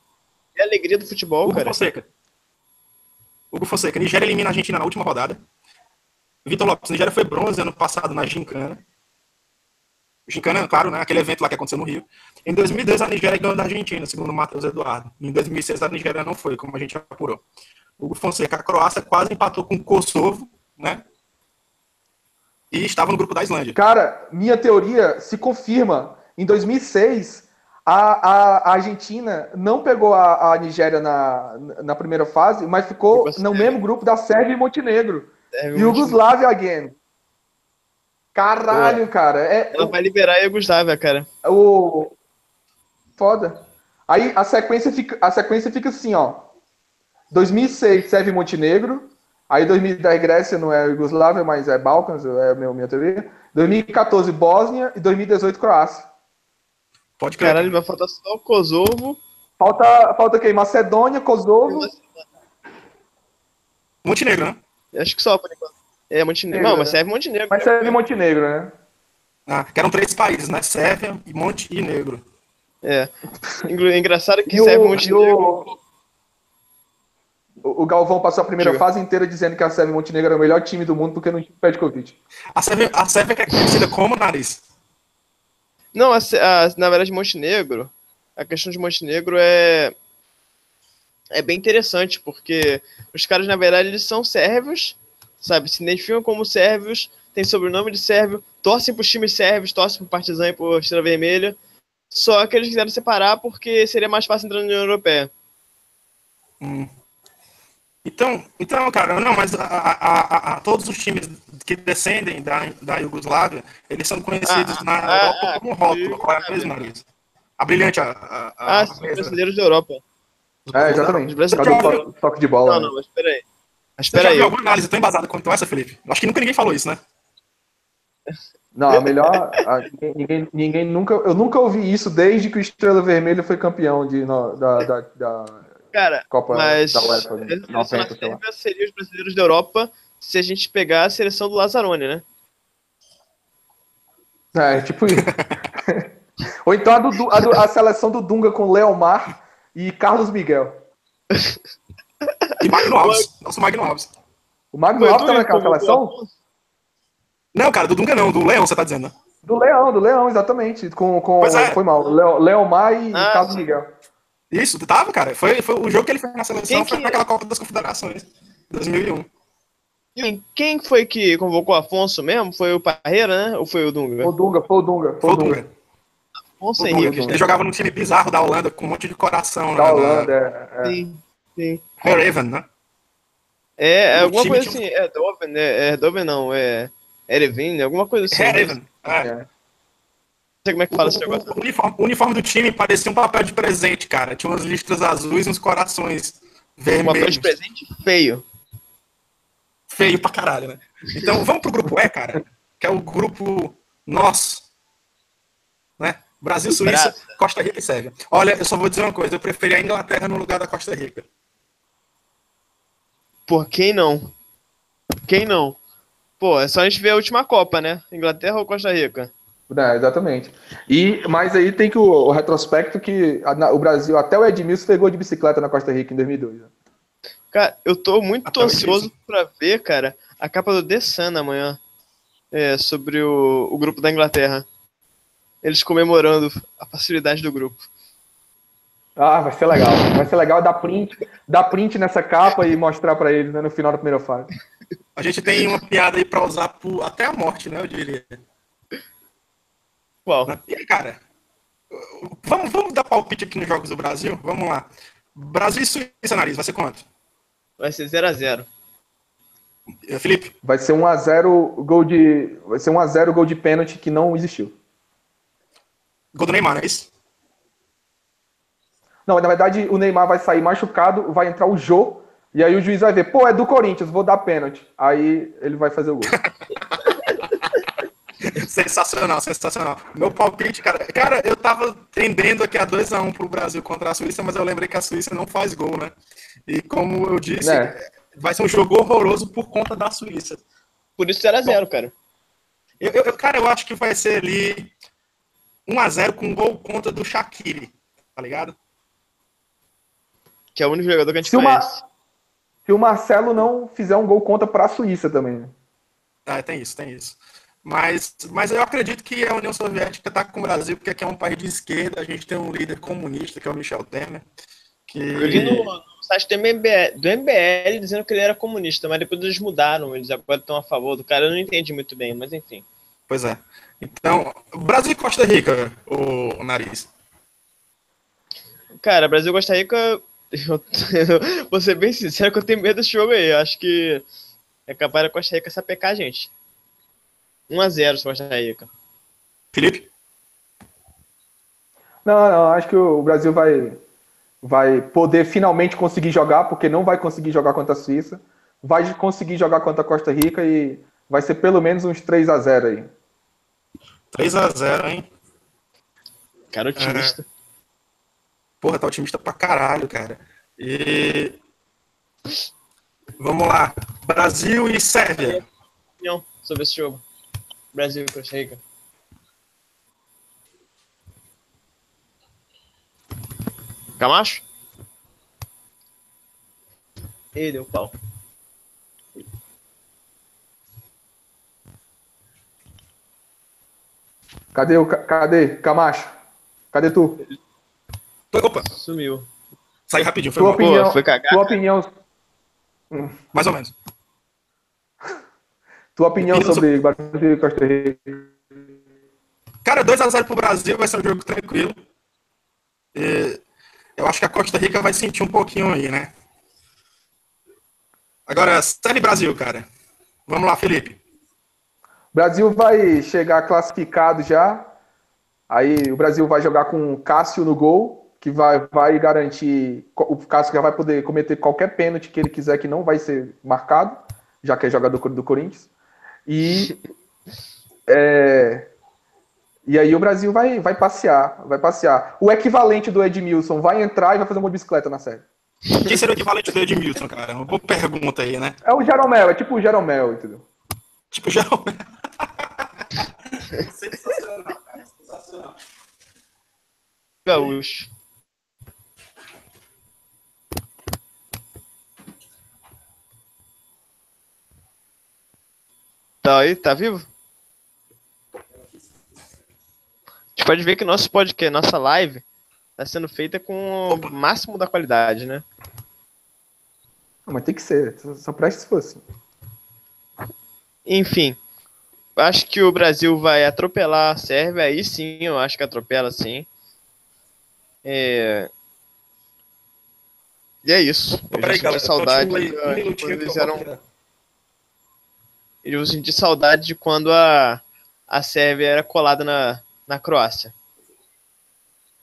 E a alegria do futebol, cara. Hugo Fonseca. Nigéria elimina a Argentina na última rodada. Vitor Lopes. Nigéria foi bronze ano passado na Gincana. Gincana, claro, né? Aquele evento lá que aconteceu no Rio. Em 2002, a Nigéria ganhou da Argentina, segundo o Matheus Eduardo. Em 2006, a Nigéria não foi, como a gente apurou. Hugo Fonseca. A Croácia quase empatou com o Kosovo, né? e estava no grupo da Islândia. Cara, minha teoria se confirma. Em 2006, a, a, a Argentina não pegou a, a Nigéria na, na primeira fase, mas ficou Ficou no sério. mesmo grupo da Sérvia e Montenegro. É, Yugoslávia again. Caralho, cara. É, Ela vai liberar a Yugoslávia, cara. o foda. Aí a sequência fica, a sequência fica assim, ó. 2006 Sérvia e Montenegro. Aí 2010 Grécia não é Yugoslávia, mas é Balcãs, é a minha teoria. 2014 Bósnia e 2018 Croácia. Pode crer. Caralho, vai faltar só o Kosovo. Falta, falta quem? Macedônia, Kosovo. Montenegro, né? Acho que só, por enquanto. É, Montenegro. Não, mas serve Montenegro. Mas Sérvia e Montenegro, né? Ah, que eram três países, né? Sérvia, Montenegro. É. Engra- Engraçado que E serve e Montenegro. o, o Galvão passou a primeira Diga. fase inteira dizendo que a Sérvia e Montenegro era o melhor time do mundo porque não tinha Petkovic. A Sérvia, a Sérvia que é conhecida como nariz. Não, a, a- na verdade, Montenegro, a questão de Montenegro é é bem interessante, porque os caras, na verdade, eles são sérvios, sabe? Se identificam como sérvios, têm sobrenome de sérvio, torcem pros times sérvios, torcem pro Partizan e pro Estrela Vermelha, só que eles quiseram separar porque seria mais fácil entrar na União Europeia. Hum. Então, então, cara, não, mas a, a- a- a- todos os times que descendem da, da Iugoslávia, eles são conhecidos Ah, na ah, Europa ah, como rótulo. ah, Qual é ah, mesmo, nariz? A brilhante, a, a, a, Ah, são brasileiros da Europa. É, exatamente. Do to- toque de bola. Não, né? não, mas peraí. Mas Você já peraí. viu alguma análise tão embasada quanto essa, Felipe? Acho que nunca ninguém falou isso, né? Não, a melhor. a- ninguém, ninguém, nunca. Eu nunca ouvi isso desde que o Estrela Vermelha foi campeão de, no- da, da, da Cara, Copa mas da UEFA. a né? seleção 90, na sei lá. Sérvia seria os brasileiros da Europa se a gente pegar a seleção do Lazzaroni, né? É, tipo isso. Ou então a, do, a, do- a seleção do Dunga com Leomar e Carlos Miguel. E Magno Alves. Nosso Magno Alves. O Magno Alves tá naquela seleção? Não, cara, do Dunga não, do Leão, você tá dizendo, né? Do Leão, do Leão, exatamente. Com, com, é. Foi mal. Leo, Leomar e Ah, Carlos sim. Miguel. Isso, tava, cara. Foi, foi o jogo que ele fez na seleção, Quem foi que- naquela Copa das Confederações, 2001. Quem, quem foi que convocou o Afonso mesmo? Foi o Parreira, né? Ou foi o Dunga? Foi o Dunga, foi o Dunga. Foi o Dunga. Afonso Henrique. Ele jogava num time bizarro da Holanda, com um monte de coração, Da né? Holanda, é, é. Sim, sim. Hereven, né? É, é alguma coisa assim. É Doven, é, é Doven não, é Erevin, alguma coisa assim. Não Hereven. É. É. sei como é que fala esse negócio. O, o uniforme, o uniforme do time parecia um papel de presente, cara. Tinha umas listras azuis e uns corações Um papel vermelhos. de presente feio. Feio pra caralho, né? Então vamos pro grupo E, cara. Que é o grupo nosso. Né? Brasil, Suíça, Braça. Costa Rica e Sérvia. Olha, eu só vou dizer uma coisa. Eu preferi a Inglaterra no lugar da Costa Rica. Pô, quem não? Quem não? Pô, é só a gente ver a última Copa, né? Inglaterra ou Costa Rica? É, exatamente. E, mas aí tem que o, o retrospecto que a- na- o Brasil, até o Edmilson pegou de bicicleta na Costa Rica em 2002. né? Cara, eu tô muito ansioso pra ver, cara, a capa do The Sun amanhã. É, sobre o, o grupo da Inglaterra. Eles comemorando a facilidade do grupo. Ah, vai ser legal. Vai ser legal dar print, dar print nessa capa e mostrar pra eles né, no final da primeira fase. A gente tem uma piada aí pra usar por- até a morte, né? Eu diria. Qual? E aí, cara, vamos, vamos dar palpite aqui nos Jogos do Brasil? Vamos lá. Brasil e Suíça, nariz, vai ser quanto? Vai ser 0x0. Eh, Felipe, Vai ser 1 a 0 gol de vai ser 1 a 0 gol de pênalti que não existiu. gol do Neymar, não é isso? Não, na verdade o Neymar vai sair machucado, vai entrar o Jô e aí o juiz vai ver, pô, é do Corinthians, vou dar pênalti. Aí ele vai fazer o gol. Sensacional, sensacional. Meu palpite, cara. Cara, eu tava tendendo aqui a 2x1 pro Brasil contra a Suíça, mas eu lembrei que a Suíça não faz gol, né? E como eu disse, É. vai ser um jogo horroroso por conta da Suíça. Por isso 0x0, cara. Eu, eu- cara, eu acho que vai ser ali 1x0 com gol contra do Shaqiri, tá ligado? Que é o único jogador que a gente Se uma- conhece. Se o Marcelo não fizer um gol contra pra Suíça também. né? Ah, tem isso, tem isso. Mas, mas eu acredito que a União Soviética está com o Brasil, porque aqui é um país de esquerda, a gente tem um líder comunista, que é o Michel Temer. Que... Eu li no, no no site do MBL, do MBL dizendo que ele era comunista, mas depois eles mudaram, eles agora estão a favor do cara. Eu não entendi muito bem, mas enfim. Pois é. Então, Brasil e Costa Rica, o, o nariz. Cara, Brasil e Costa Rica, eu, eu vou ser bem sincero que eu tenho medo desse jogo aí. Eu acho que é capaz da Costa Rica sapecar a gente. 1x0 Costa Rica. Felipe? Não, não, acho que o Brasil vai, vai poder finalmente conseguir jogar, porque não vai conseguir jogar contra a Suíça. Vai conseguir jogar contra a Costa Rica e vai ser pelo menos uns 3 a 0 aí. 3x0, hein? Cara otimista. Porra, tá otimista pra caralho, cara. E. Vamos lá. Brasil e Sérvia. Opinião sobre esse jogo. Brasil e Costa Rica. Camacho? Ih, deu pau. Cadê o Ca- cadê Camacho? Cadê tu? Opa, Sumiu. saiu rapidinho, foi Tua opinião, foi cagar? tua opinião, mais ou menos. Tua opinião Opinião sobre Brasil e Costa Rica. Cara, 2x0 pro Brasil vai ser um jogo tranquilo. E eu acho que a Costa Rica vai sentir um pouquinho aí, né? Agora, Sérvia e Brasil, cara. Vamos lá, Felipe. O Brasil vai chegar classificado já. Aí o Brasil vai jogar com o Cássio no gol, que vai, vai garantir. O Cássio já vai poder cometer qualquer pênalti que ele quiser, que não vai ser marcado, já que é jogador do Corinthians. E. é, e aí o Brasil vai, vai passear, vai passear. O equivalente do Edmilson vai entrar e vai fazer uma bicicleta na série. Quem seria o equivalente do Edmilson, cara? Uma boa pergunta aí, né? É o Jeromel, é tipo o Jeromel, entendeu? Tipo, já. Gaúcho. Tá aí? Tá vivo? A gente pode ver que nosso podcast, nossa live, tá sendo feita com o máximo da qualidade, né? Não, mas tem que ser, só- só presta se fosse. Enfim, acho que o Brasil vai atropelar a Sérvia, aí sim, eu acho que atropela sim. É... E é isso. Eu Peraí, galera. saudade. Um minutinho que eles eram... Eu vou sentir saudade de quando a, a Sérvia era colada na, na Croácia.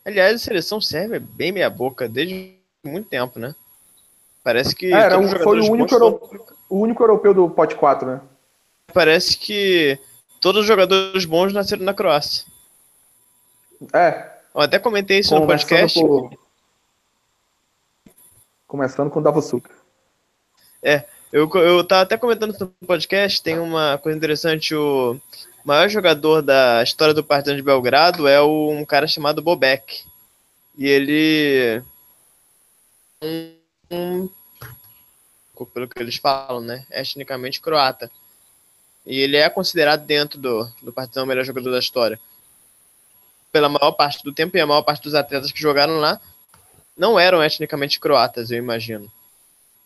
Aliás, a seleção sérvia é bem meia boca desde muito tempo, né? Parece que. É, um- foi o único são- O único europeu do pote 4, né? Parece que todos os jogadores bons nasceram na Croácia. É, Eu até comentei isso no podcast. por... Começando com o Davosuk. Eu, eu tava até comentando no podcast, tem uma coisa interessante, o maior jogador da história do Partizan de Belgrado é o- um cara chamado Bobek. E ele um, pelo que eles falam, né, etnicamente croata. E ele é considerado dentro do, do Partizan o melhor jogador da história. Pela maior parte do tempo e a maior parte dos atletas que jogaram lá não eram etnicamente croatas, eu imagino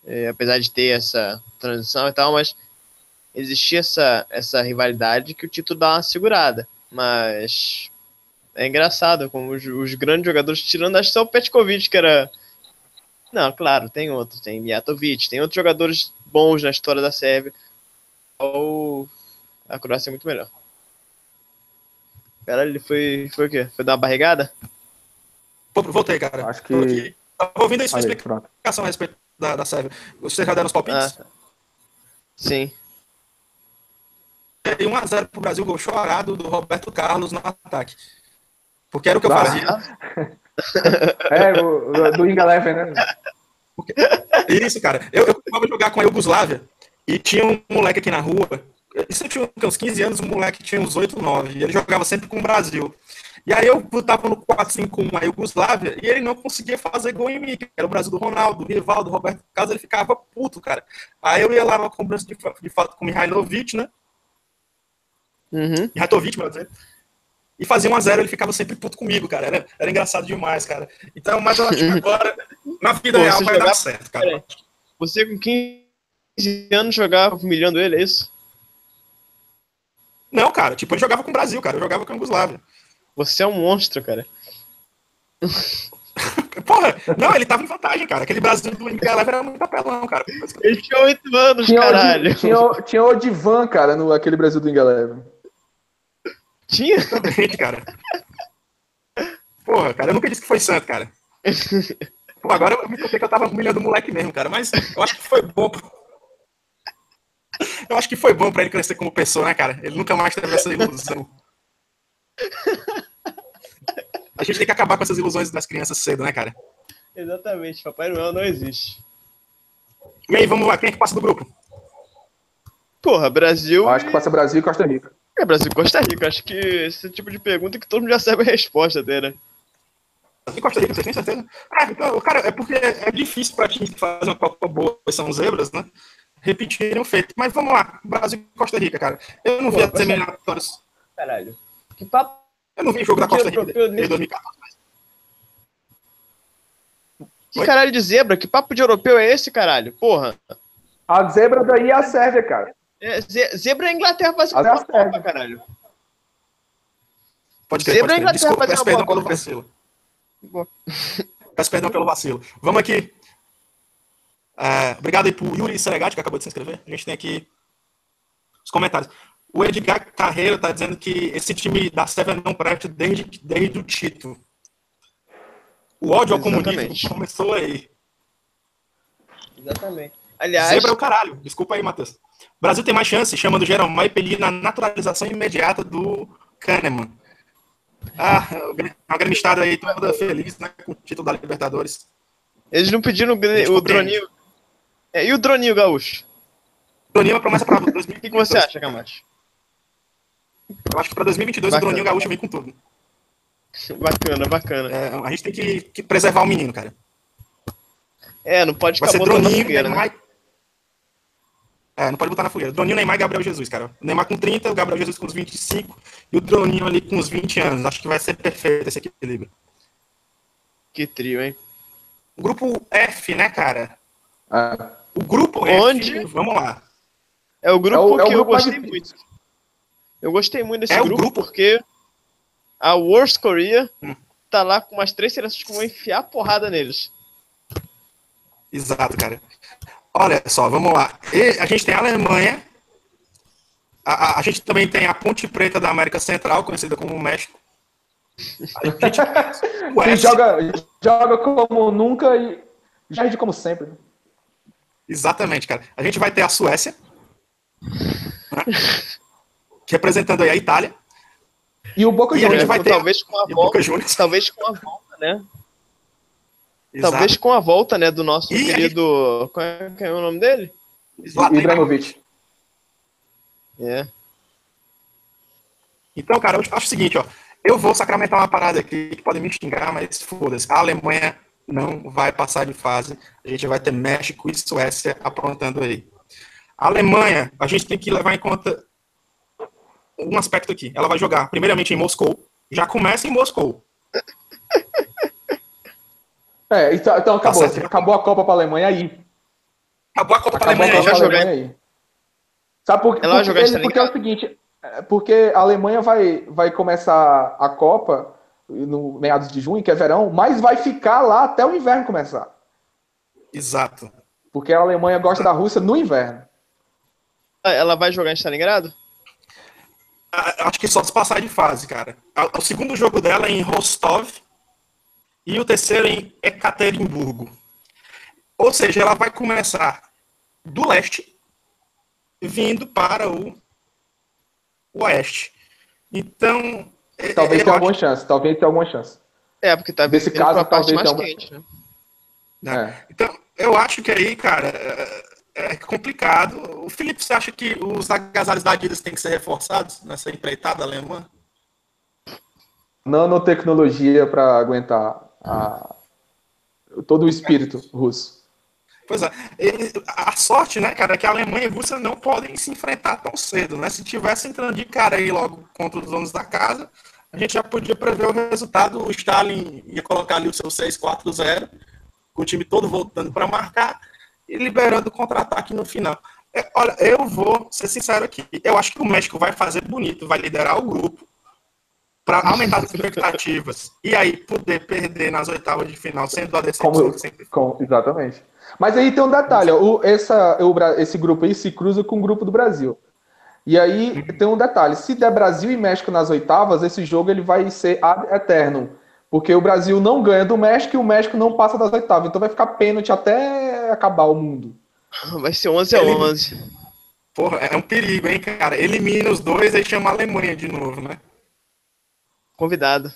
é, apesar de ter essa transição e tal, mas existia essa, essa rivalidade que o título dá uma segurada. Mas é engraçado como os, os grandes jogadores, tirando acho que só o Petkovic, que era. Não, claro, tem outros, tem Mijatovic, tem outros jogadores bons na história da Sérvia. Ou a Croácia é muito melhor. Caralho, ele foi. Foi o quê? Foi dar uma barrigada? Voltei, cara. Acho que-. Tava ouvindo aí sua explicação a respeito da, da Sérvia. Vocês já deram os palpites? Ah, sim. E 1x0 pro Brasil, gol chorado do Roberto Carlos no ataque. Porque era o que eu Ah. fazia. É, o, o- do Inga Eleven, né? Isso, cara. Eu, eu costumava jogar com a Iugoslávia e tinha um moleque aqui na rua. Isso eu tinha uns 15 anos, um moleque tinha uns 8, 9. E ele jogava sempre com o Brasil. E aí eu botava no 4-5-1 a Iugoslávia e ele não conseguia fazer gol em mim. que Era o Brasil do Ronaldo, do Rivaldo, do Roberto Carlos, ele ficava puto, cara. Aí eu ia lá na cobrança de, de fato com o Mihailovic, né? Uhum. Mihailovic, melhor dizer. E fazia 1x0, ele ficava sempre puto comigo, cara. Era, era engraçado demais, cara. Então, mas eu acho que agora Na vida Pô, real vai jogar- dar certo, cara. Você com 15 anos jogava humilhando ele, é isso? Não, cara, tipo, ele jogava com o Brasil, cara. Eu jogava com a Yugoslávia. Você é um monstro, cara. Porra, não, ele tava em vantagem, cara. Aquele Brasil do Inglaterra era muito apelão, cara. Ele tinha 8 anos, Tinha, o caralho. Di- tinha, o- tinha o Divan, cara, no aquele Brasil do Inglaterra. Tinha? Exatamente, cara. Porra, cara, eu nunca disse que foi santo, cara. Pô, agora eu me toquei que eu tava humilhando o moleque mesmo, cara. Mas eu acho que foi bom. pro- Eu acho que foi bom pra ele crescer como pessoa, né, cara? Ele nunca mais teve essa ilusão. A gente tem que acabar com essas ilusões das crianças cedo, né, cara? Exatamente, Papai Noel não existe. E aí, vamos lá, quem é que passa do grupo? Porra, Brasil. Eu acho que passa Brasil e Costa Rica. É Brasil e Costa Rica. Acho que esse tipo de pergunta que todo mundo já sabe a resposta dele, né? E Costa Rica, vocês têm certeza? Ah, então, cara, é porque é difícil pra gente fazer uma Copa boa, pois são zebras, né? Repetirem o feito. Mas vamos lá, Brasil e Costa Rica, cara. Eu não vi Pô, as Costa- eliminatórias. Caralho. Que papo. Eu não vi o jogo da Costa Rica nisso? 2014. Que Oi? caralho de zebra? Que papo de europeu é esse, caralho? Porra. A zebra daí é a Sérvia, cara. É, ze- zebra é a Inglaterra fazendo uma a Sérvia. Copa, caralho. Pode crer, Zebra pode Inglaterra crer. Desculpa, fazendo peço uma perdão pelo vacilo. Peço perdão pelo vacilo. Vamos aqui. É, obrigado aí pro Yuri Seregati, que acabou de se inscrever. A gente tem aqui os comentários. O Edgar Carreiro tá dizendo que esse time da Sérvia não presta desde, desde o título. O ódio ao comunismo começou aí. Exatamente. Aliás, Zebra é o caralho. Desculpa aí, Matheus. O Brasil tem mais chance, chamando Jeromel e pedir na naturalização imediata do Kahneman. Ah, a gremistada aí toda feliz, né, com o título da Libertadores. eles não pediram o, o droninho. É, e o droninho gaúcho? Droninho é uma promessa para O que, 2022. que você acha, Camacho? Eu acho que para 2022 Bacana. o Droninho Gaúcho vem com tudo. Bacana, bacana. É, a gente tem que, que preservar o menino, cara. É, não pode Vai ficar ser botando na Droninho, fogueira, né? Neymar. É, não pode botar na fogueira. Droninho, Neymar e Gabriel Jesus, cara. O Neymar com 30, o Gabriel Jesus com uns 25 e o Droninho ali com uns 20 anos. Acho que vai ser perfeito esse equilíbrio. Que trio, hein? O grupo F, né, cara? É. O grupo Onde? F, vamos lá. É o grupo É o- é o que eu mais gostei muito. Eu gostei muito desse É grupo, grupo- porque a Worst Korea Hum. tá lá com umas três seleções que vão enfiar porrada neles. Exato, cara. Olha só, vamos lá. E a gente tem a Alemanha. A, a- a gente também tem a Ponte Preta da América Central, conhecida como México. A gente, joga, joga como nunca e perde como sempre. Exatamente, cara. A gente vai ter a Suécia, né? representando aí a Itália, E o Boca gente Juniors. vai ter- talvez com a volta, Boca Juniors. talvez com a volta, né? Exato. Talvez com a volta, né, do nosso E querido, qual é, é o nome dele? Ibrahimovic. É. Então, cara, eu acho o seguinte, ó. Eu vou sacramentar uma parada aqui que podem me xingar, mas foda-se. A Alemanha não vai passar de fase. A gente vai ter México e Suécia aprontando aí. A Alemanha, a gente tem que levar em conta um aspecto aqui. Ela vai jogar, primeiramente, em Moscou. Já começa em Moscou. É, então, então acabou. Tá acabou a Copa para a Alemanha aí. Acabou a Copa da Acabou a Alemanha. Copa jogar Alemanha aí. Sabe por, Ela vai porque, Stanley porque é o seguinte, é, porque a Alemanha vai, vai começar a Copa no meados de junho, que é verão, mas vai ficar lá até o inverno começar. Exato. Porque a Alemanha gosta da Rússia no inverno. Ela vai jogar em Stalingrado? Acho que só se passar de fase, cara. A- O segundo jogo dela é em Rostov e o terceiro em Ekaterimburgo. Ou seja, ela vai começar do leste, vindo para o oeste. Então, é- Talvez eu tenha acho- alguma chance, talvez tenha alguma chance. É, porque tá Nesse vindo caso, parte talvez mais tenha quente, né? né? É. Então, eu acho que aí, cara, é complicado. O Felipe, você acha que os agasalhos da Adidas têm que ser reforçados nessa empreitada alemã? Nanotecnologia para aguentar a- todo o espírito russo. Pois é. A sorte, né, cara, é que a Alemanha e a Rússia não podem se enfrentar tão cedo, né? Se tivesse entrando de cara aí logo contra os donos da casa, a gente já podia prever o resultado. O Stalin ia colocar ali o seu 6-4-0 com o time todo voltando para marcar e liberando o contra-ataque no final. É, olha, eu vou ser sincero aqui. Eu acho que o México vai fazer bonito, vai liderar o grupo para aumentar as expectativas e aí poder perder nas oitavas de final, sendo a decepção Como- que sempre Com- exatamente. Mas aí tem um detalhe, ó, o, essa, o esse grupo aí se cruza com o grupo do Brasil. E aí tem um detalhe, se der Brasil e México nas oitavas, esse jogo ele vai ser ad eterno. Porque o Brasil não ganha do México e o México não passa das oitavas. Então vai ficar pênalti até acabar o mundo. Vai ser 11 a Ele- 11. Porra, é um perigo, hein, cara? Elimina os dois e chama a Alemanha de novo, né? Convidado.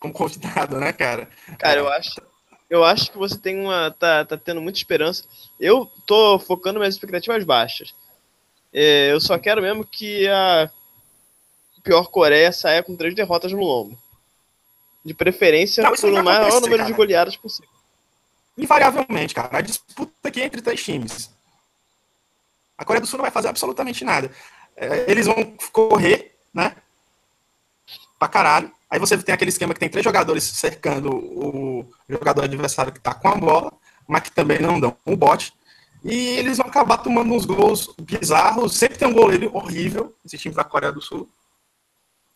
Como convidado, né, cara? Cara, eu acho. Eu acho que você tem uma. tá, tá tendo muita esperança. Eu tô focando minhas expectativas baixas. É, eu só quero mesmo que a pior Coreia saia com três derrotas no lombo. De preferência Não, isso por não o maior número de cara. goleadas possível. Invariavelmente, cara. A disputa aqui é entre três times. A Coreia do Sul não vai fazer absolutamente nada. É, eles vão correr, né? Pra caralho. Aí você tem aquele esquema que tem três jogadores cercando o jogador adversário que tá com a bola, mas que também não dão o bote. E eles vão acabar tomando uns gols bizarros. Sempre tem um goleiro horrível, esse time da Coreia do Sul.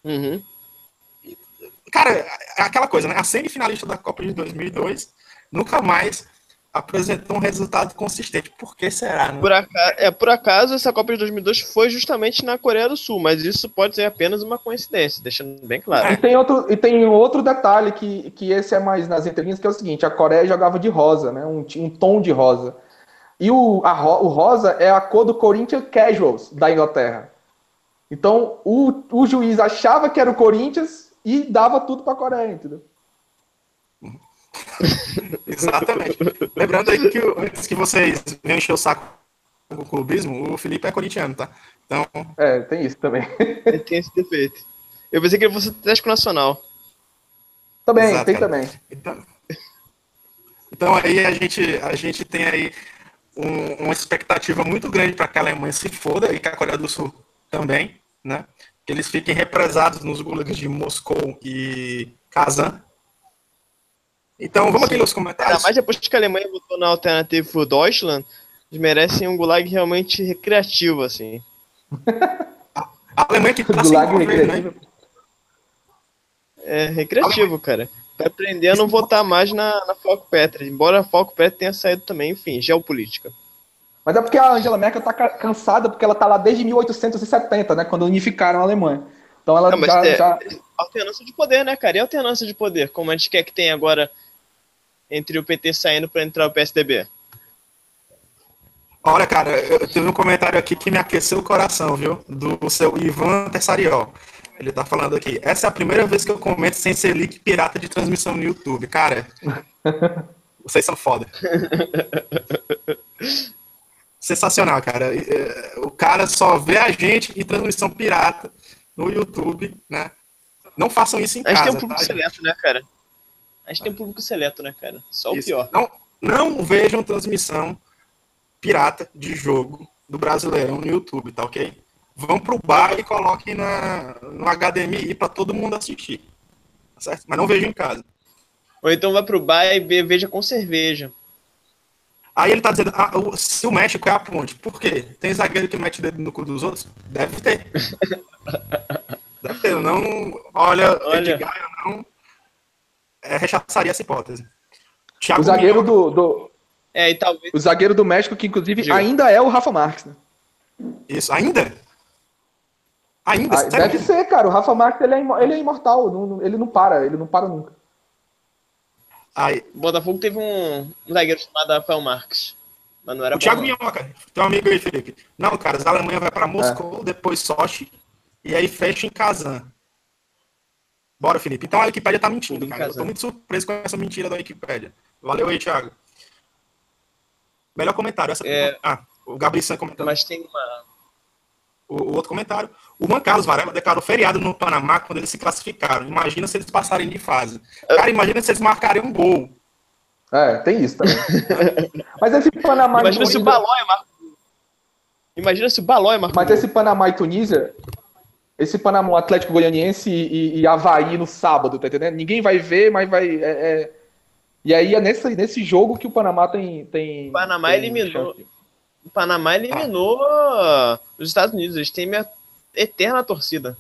Uhum. Cara, é aquela coisa, né? A semifinalista da Copa de 2002 nunca mais apresentou um resultado consistente. Por que será, né? Por acaso, é, por acaso, essa Copa de 2002 foi justamente na Coreia do Sul, mas isso pode ser apenas uma coincidência, deixando bem E claro. tem outro, e tem outro detalhe que, que esse é mais nas entrelinhas, que é o seguinte, a Coreia jogava de rosa, né? Um, um tom de rosa. E o, a o rosa é a cor do Corinthians Casuals da Inglaterra. Então o, o juiz achava que era o Corinthians e dava tudo pra Coreia, entendeu? Exatamente. Lembrando aí que antes que vocês venham encher o saco com o clubismo, o Felipe é corintiano, tá? Então, É, tem isso também. Ele tem esse defeito. Eu pensei que ele fosse Atlético Nacional. também, Exato, tem cara. também. então, então aí a gente, a gente tem aí um- uma expectativa muito grande para que a Alemanha se foda e que a Coreia do Sul também, né? Que eles fiquem represados nos gulags de Moscou e Kazan. Então, vamos aqui nos Ainda comentários. mais depois que a Alemanha votou na alternativa pro Deutschland, eles merecem um gulag realmente recreativo, assim. A Alemanha que tá se Gulag né? recreativo. É recreativo, cara. Tá aprendendo a não votar mais na, na Falco Petra. Embora a Falco Petra tenha saído também, enfim, geopolítica. Mas é porque a Angela Merkel tá ca- cansada, porque ela tá lá desde 1870, né? Quando unificaram a Alemanha. Então ela Não, já, é- já- Alternância de poder, né, cara? E alternância de poder? Como a gente quer que tenha agora entre o PT saindo pra entrar o PSDB? Olha, cara, eu teve um comentário aqui que me aqueceu o coração, viu? Do seu Ivan Tessariol. Ele tá falando aqui. Essa é a primeira vez que eu comento sem ser link pirata de transmissão no YouTube. Cara, vocês são foda. Sensacional, cara. Eh, O cara só vê a gente em transmissão pirata no YouTube, né? Não façam isso em A gente casa, tem um público tá, gente? seleto, né, cara? A gente tem um público seleto, né, cara? Só o Isso. pior. Não, não vejam transmissão pirata de jogo do Brasileirão no YouTube, tá ok? Vão pro bar e coloquem na, no HDMI para todo mundo assistir. Tá certo? Mas não vejam em casa. Ou então vai pro bar e ve- veja com cerveja. Aí ele tá dizendo, ah, o- se o México é a ponte, por quê? Tem zagueiro que mete o dedo no cu dos outros? Deve ter. Deve ter. Não, olha, Olha. Edgar, eu não é, rechaçaria essa hipótese. Thiago o zagueiro do, do- É, e talvez. o zagueiro do México, que inclusive Diga. ainda é o Rafa Marques, né? Isso, ainda? Ainda? Ah, deve ser, cara. O Rafa Marques ele é, imo- ele é imortal. não- não- ele não para, ele não para nunca. Aí, O Botafogo teve um, um zagueiro chamado Rafael Marques. Mas não era O Thiago não. Minhoca, teu amigo aí, Felipe. Não, cara, a Alemanha vai para Moscou, É. depois Sochi, e aí fecha em Kazan. Bora, Felipe. Então a Wikipédia tá mentindo, cara. Eu tô muito surpreso com essa mentira da Wikipédia. Valeu aí, Thiago. Melhor comentário. Essa... É. Ah, o Gabriel San comentando Mas tem uma. O, outro comentário. O Juan Carlos Varela declarou feriado no Panamá quando eles se classificaram. Imagina se eles passarem de fase. Cara, imagina se eles marcarem um gol. É, tem isso também. Mas esse Panamá e Imagina se o Tunísia, Balói marca. Imagina se o Balói marca. mas esse Panamá e Tunísia, esse Panamá Atlético Goianiense e, e Havaí no sábado, tá entendendo? Ninguém vai ver, mas vai. É, é- E aí é nesse, nesse jogo que o Panamá tem. tem O Panamá tem eliminou. chance. O Panamá eliminou os Estados Unidos. Eles têm minha eterna torcida.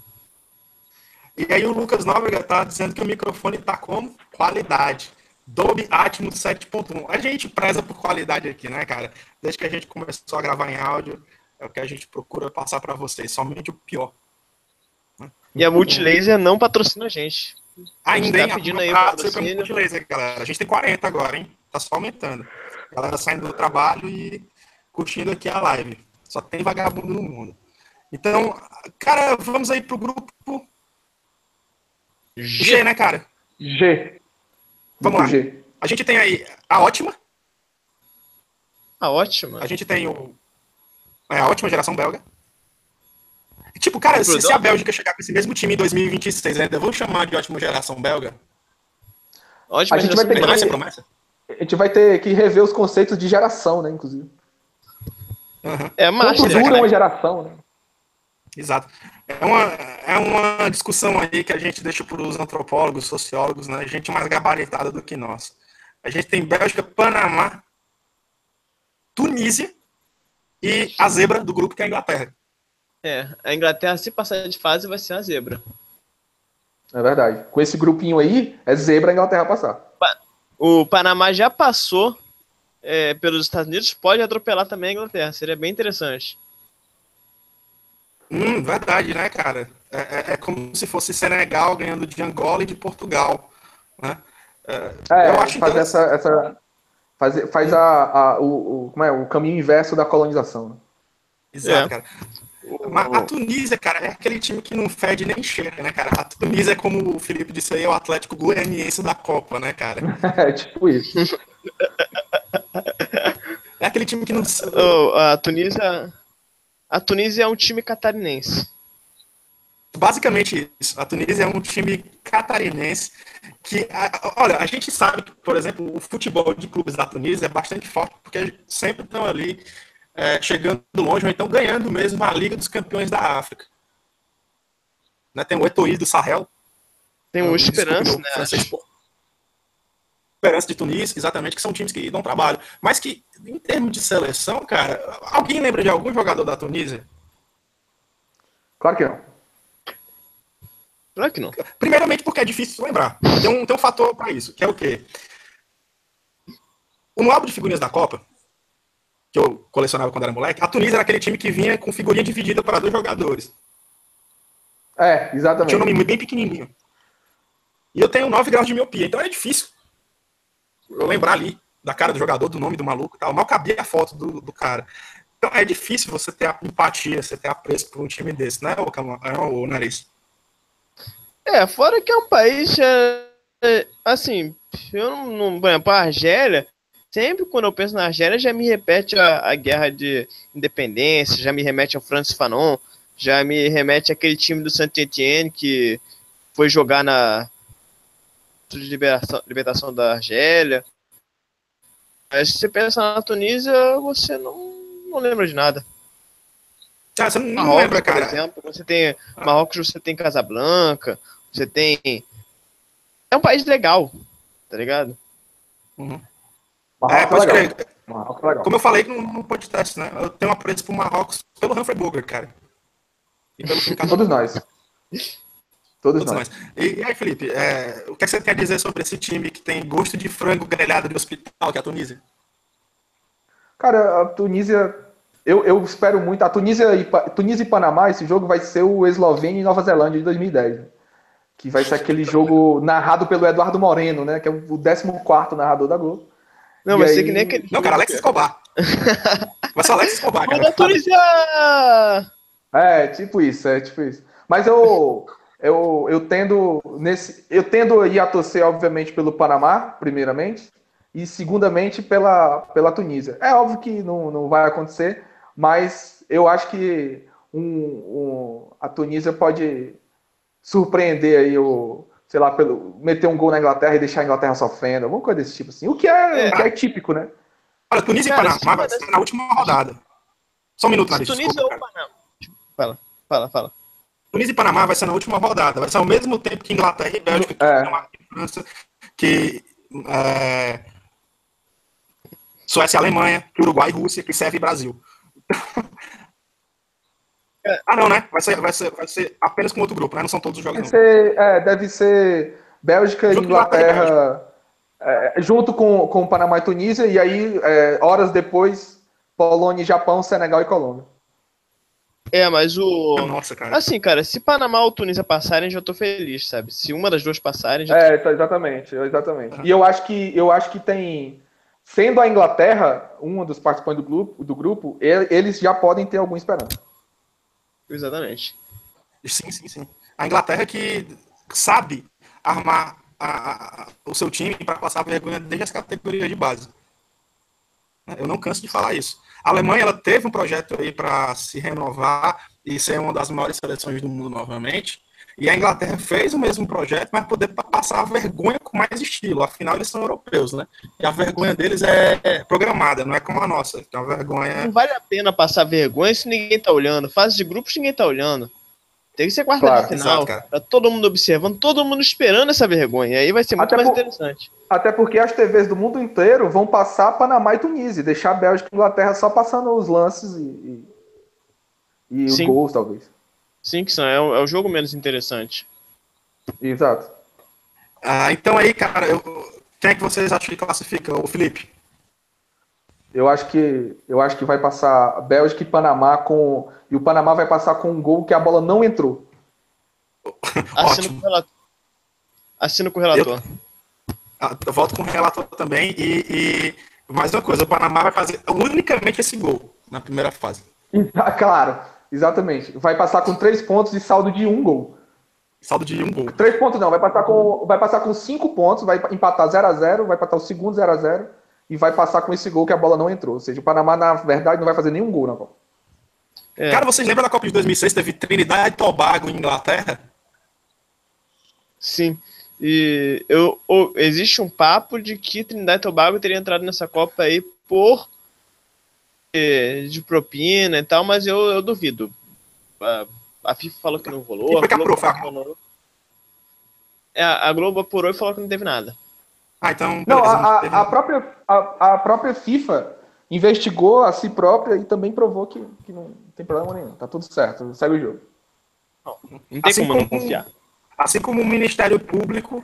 E aí o Lucas Nóbrega tá dizendo que o microfone tá como? Qualidade. Dolby Atmos 7.1. A gente preza por qualidade aqui, né, cara? Desde que a gente começou a gravar em áudio, é o que a gente procura passar para vocês, somente o pior. E a Multilaser não patrocina a gente. Ainda, tá hein? pedindo Um aí o. Multilaser, galera. A gente tem 40 agora, hein? Tá só aumentando. Galera saindo do trabalho e curtindo aqui a live. Só tem vagabundo no mundo. Então, cara, vamos aí pro grupo G, né, cara? G. Vamos lá. G. A gente tem aí a ótima, Ah, ótimo. a gente tem o é, a ótima geração belga. Tipo, cara, se, se a Bélgica chegar com esse mesmo time em 2026, ainda vão chamar de ótima geração belga? Ótimo, A gente vai ter que- Promessa, promessa? A gente vai ter que rever os conceitos de geração, né, inclusive. Aham. É Quanto master, dura uma geração, né? Exato. É uma, é uma discussão aí que a gente deixa para os antropólogos, sociólogos, né? Gente mais gabaritada do que nós. A gente tem Bélgica, Panamá, Tunísia e a zebra do grupo que é a Inglaterra. É, a Inglaterra, se passar de fase, vai ser uma zebra. É verdade. Com esse grupinho aí, é zebra a Inglaterra passar. O Panamá já passou é, pelos Estados Unidos, pode atropelar também a Inglaterra. Seria bem interessante. Hum, verdade, né, cara? É, é- é como se fosse Senegal ganhando de Angola e de Portugal. Né? É, Eu acho faz interessante. essa, essa faz, faz a, a- o, o, como é, o caminho inverso da colonização. né? Exato, É. cara. Mas a Tunísia, cara, é aquele time que não fede nem cheira, né, cara? A Tunísia é como o Felipe disse aí, é o Atlético Goianiense da Copa, né, cara? É tipo isso. É aquele time que não. Ô, a Tunísia. A Tunísia é um time catarinense. Basicamente isso. A Tunísia é um time catarinense que, olha, a gente sabe que, por exemplo, o futebol de clubes da Tunísia é bastante forte porque sempre estão ali é, chegando longe ou então ganhando mesmo a Liga dos Campeões da África. Né, tem o Etoile do Sahel. Tem o Desculpe, Esperança, né? francês. Esperança de Tunísia, exatamente, que são times que dão trabalho. Mas que, em termos de seleção, cara, alguém lembra de algum jogador da Tunísia? Claro que não. Claro que não. Primeiramente porque é difícil lembrar. Tem um, tem um fator para isso, que é o quê? No álbum de figurinhas da Copa, que eu colecionava quando era moleque, a Tunísia era aquele time que vinha com figurinha dividida para dois jogadores. É, Tinha um exatamente. nome bem pequenininho. E eu tenho 9 graus de miopia, então é difícil eu lembrar ali da cara do jogador, do nome do maluco e tal. Mal cabia a foto do, do cara. Então é difícil você ter a empatia, você ter apreço por um time desse, né, Calma- é, Nariz? É, fora que é um país. é, é, assim, eu não. não exemplo, a Argélia. Sempre quando eu penso na Argélia, já me repete a, a guerra de independência, já me remete ao Francis Fanon, já me remete àquele time do Saint-Étienne que foi jogar na liberação, libertação da Argélia. Mas se você pensa na Tunísia, você não, não lembra de nada. Ah, você não Marrocos, lembra, por cara. exemplo, você tem Marrocos, você tem Casablanca, você tem é um país legal, tá ligado? É, Marrocos pode é legal. crer. Marrocos é legal. Como eu falei no, no podcast, né? Eu tenho um apreço pro Marrocos pelo Humphrey Bogart, cara. E pelo Todos nós. Todos, Todos nós. nós. E, e aí, Felipe, é, o que, é que você quer dizer sobre esse time que tem gosto de frango grelhado de hospital, que é a Tunísia? Cara, a Tunísia. Eu, eu espero muito. A Tunísia e, Tunísia e Panamá, esse jogo vai ser o Eslovênia e Nova Zelândia de 2010. né? Que vai ser aquele jogo narrado pelo Eduardo Moreno, né? Que é o 14 narrador da Globo. Não, E vai ser aí- que nem aquele. Não, cara, Alex Escobar. Vai ser o Alex Escobar, Mas cara. a Tunísia. É, tipo isso, é tipo isso. Mas eu, eu, eu tendo nesse, eu tendo aí a torcer, obviamente, pelo Panamá, primeiramente, e segundamente pela, pela Tunísia. É óbvio que não, não vai acontecer, mas eu acho que um, um- a Tunísia pode surpreender aí o, sei lá, pelo meter um gol na Inglaterra e deixar a Inglaterra sofrendo, alguma coisa desse tipo assim. O que é, É. o que é típico, né? Olha, Tunísia Cara, e se Panamá vai tivesse- ser na última rodada. Só um minuto, Tunísia desculpa, ou. Panamá. Fala, fala, fala. Tunísia e Panamá vai ser na última rodada. Vai ser ao mesmo tempo que Inglaterra e Bélgica, que, É. Dinamarca e França, que é, Suécia e Alemanha, que Uruguai e Rússia, que serve Brasil. ah, não, né? Vai ser, vai, ser, vai ser apenas com outro grupo, né? Não são todos os jogos. Ser, é, deve ser Bélgica e Junto com Inglaterra, é, junto com, com Panamá e Tunísia, e aí, é, horas depois, Polônia, e Japão, Senegal e Colômbia. É, mas o. Nossa, cara. Assim, cara, se Panamá ou Tunísia passarem, já tô feliz, sabe? Se uma das duas passarem, já É, tá, exatamente, exatamente. E eu acho que eu acho que tem, sendo a Inglaterra um dos participantes do grupo, do grupo, eles já podem ter alguma esperança. Exatamente. Sim, sim, sim. A Inglaterra que sabe armar a- a- o seu time para passar a vergonha desde as categorias de base. Eu não canso de falar isso. A Alemanha ela teve um projeto aí para se renovar e ser uma das maiores seleções do mundo novamente. E a Inglaterra fez o mesmo projeto, mas poder pa- passar a vergonha com mais estilo. Afinal, eles são europeus, né? E a vergonha deles é programada, não é como a nossa. é uma vergonha. Não vale a pena passar vergonha se ninguém tá olhando. Fase de grupos, ninguém tá olhando. Tem que ser quarta Claro, de final. exato, cara. tá todo mundo observando, todo mundo esperando essa vergonha. Aí vai ser muito Até mais por- interessante. Até porque as TVs do mundo inteiro vão passar Panamá e Tunísia, deixar a Bélgica e Inglaterra só passando os lances e, e, e os Sim. gols, talvez. Sim, que são. É o, é o jogo menos interessante. Exato. Ah, então aí, cara, eu... quem é que vocês acham que classifica? O Felipe? Eu acho que eu acho que vai passar Bélgica e Panamá com e o Panamá vai passar com um gol que a bola não entrou. Assino com o relator. Assino com o relator. Ah, Eu volto com o relator também e, e mais uma coisa, o Panamá vai fazer unicamente esse gol na primeira fase. Ah, claro, exatamente. Vai passar com três pontos e saldo de um gol. Saldo de um gol. Três pontos não, vai passar com vai passar com cinco pontos, vai empatar 0 a 0 vai empatar o segundo 0 a 0 e vai passar com esse gol que a bola não entrou. Ou seja, o Panamá na verdade não vai fazer nenhum gol na Copa. É. Cara, vocês lembram da Copa de 2006? Teve Trinidad e Tobago em Inglaterra? Sim. E eu, ou- existe um papo de que Trindade e Tobago teria entrado nessa Copa aí por eh, de propina e tal, mas eu, eu duvido. A, a FIFA falou que não rolou. A Globo apurou, É, a Globo apurou e falou que não teve nada. Ah, então. Não, beleza, a, teve a, a própria, a, a própria FIFA investigou a si própria e também provou que, que não tem problema nenhum. Tá tudo certo, segue o jogo. Não tem Assim como não como- confiar. Assim como o Ministério Público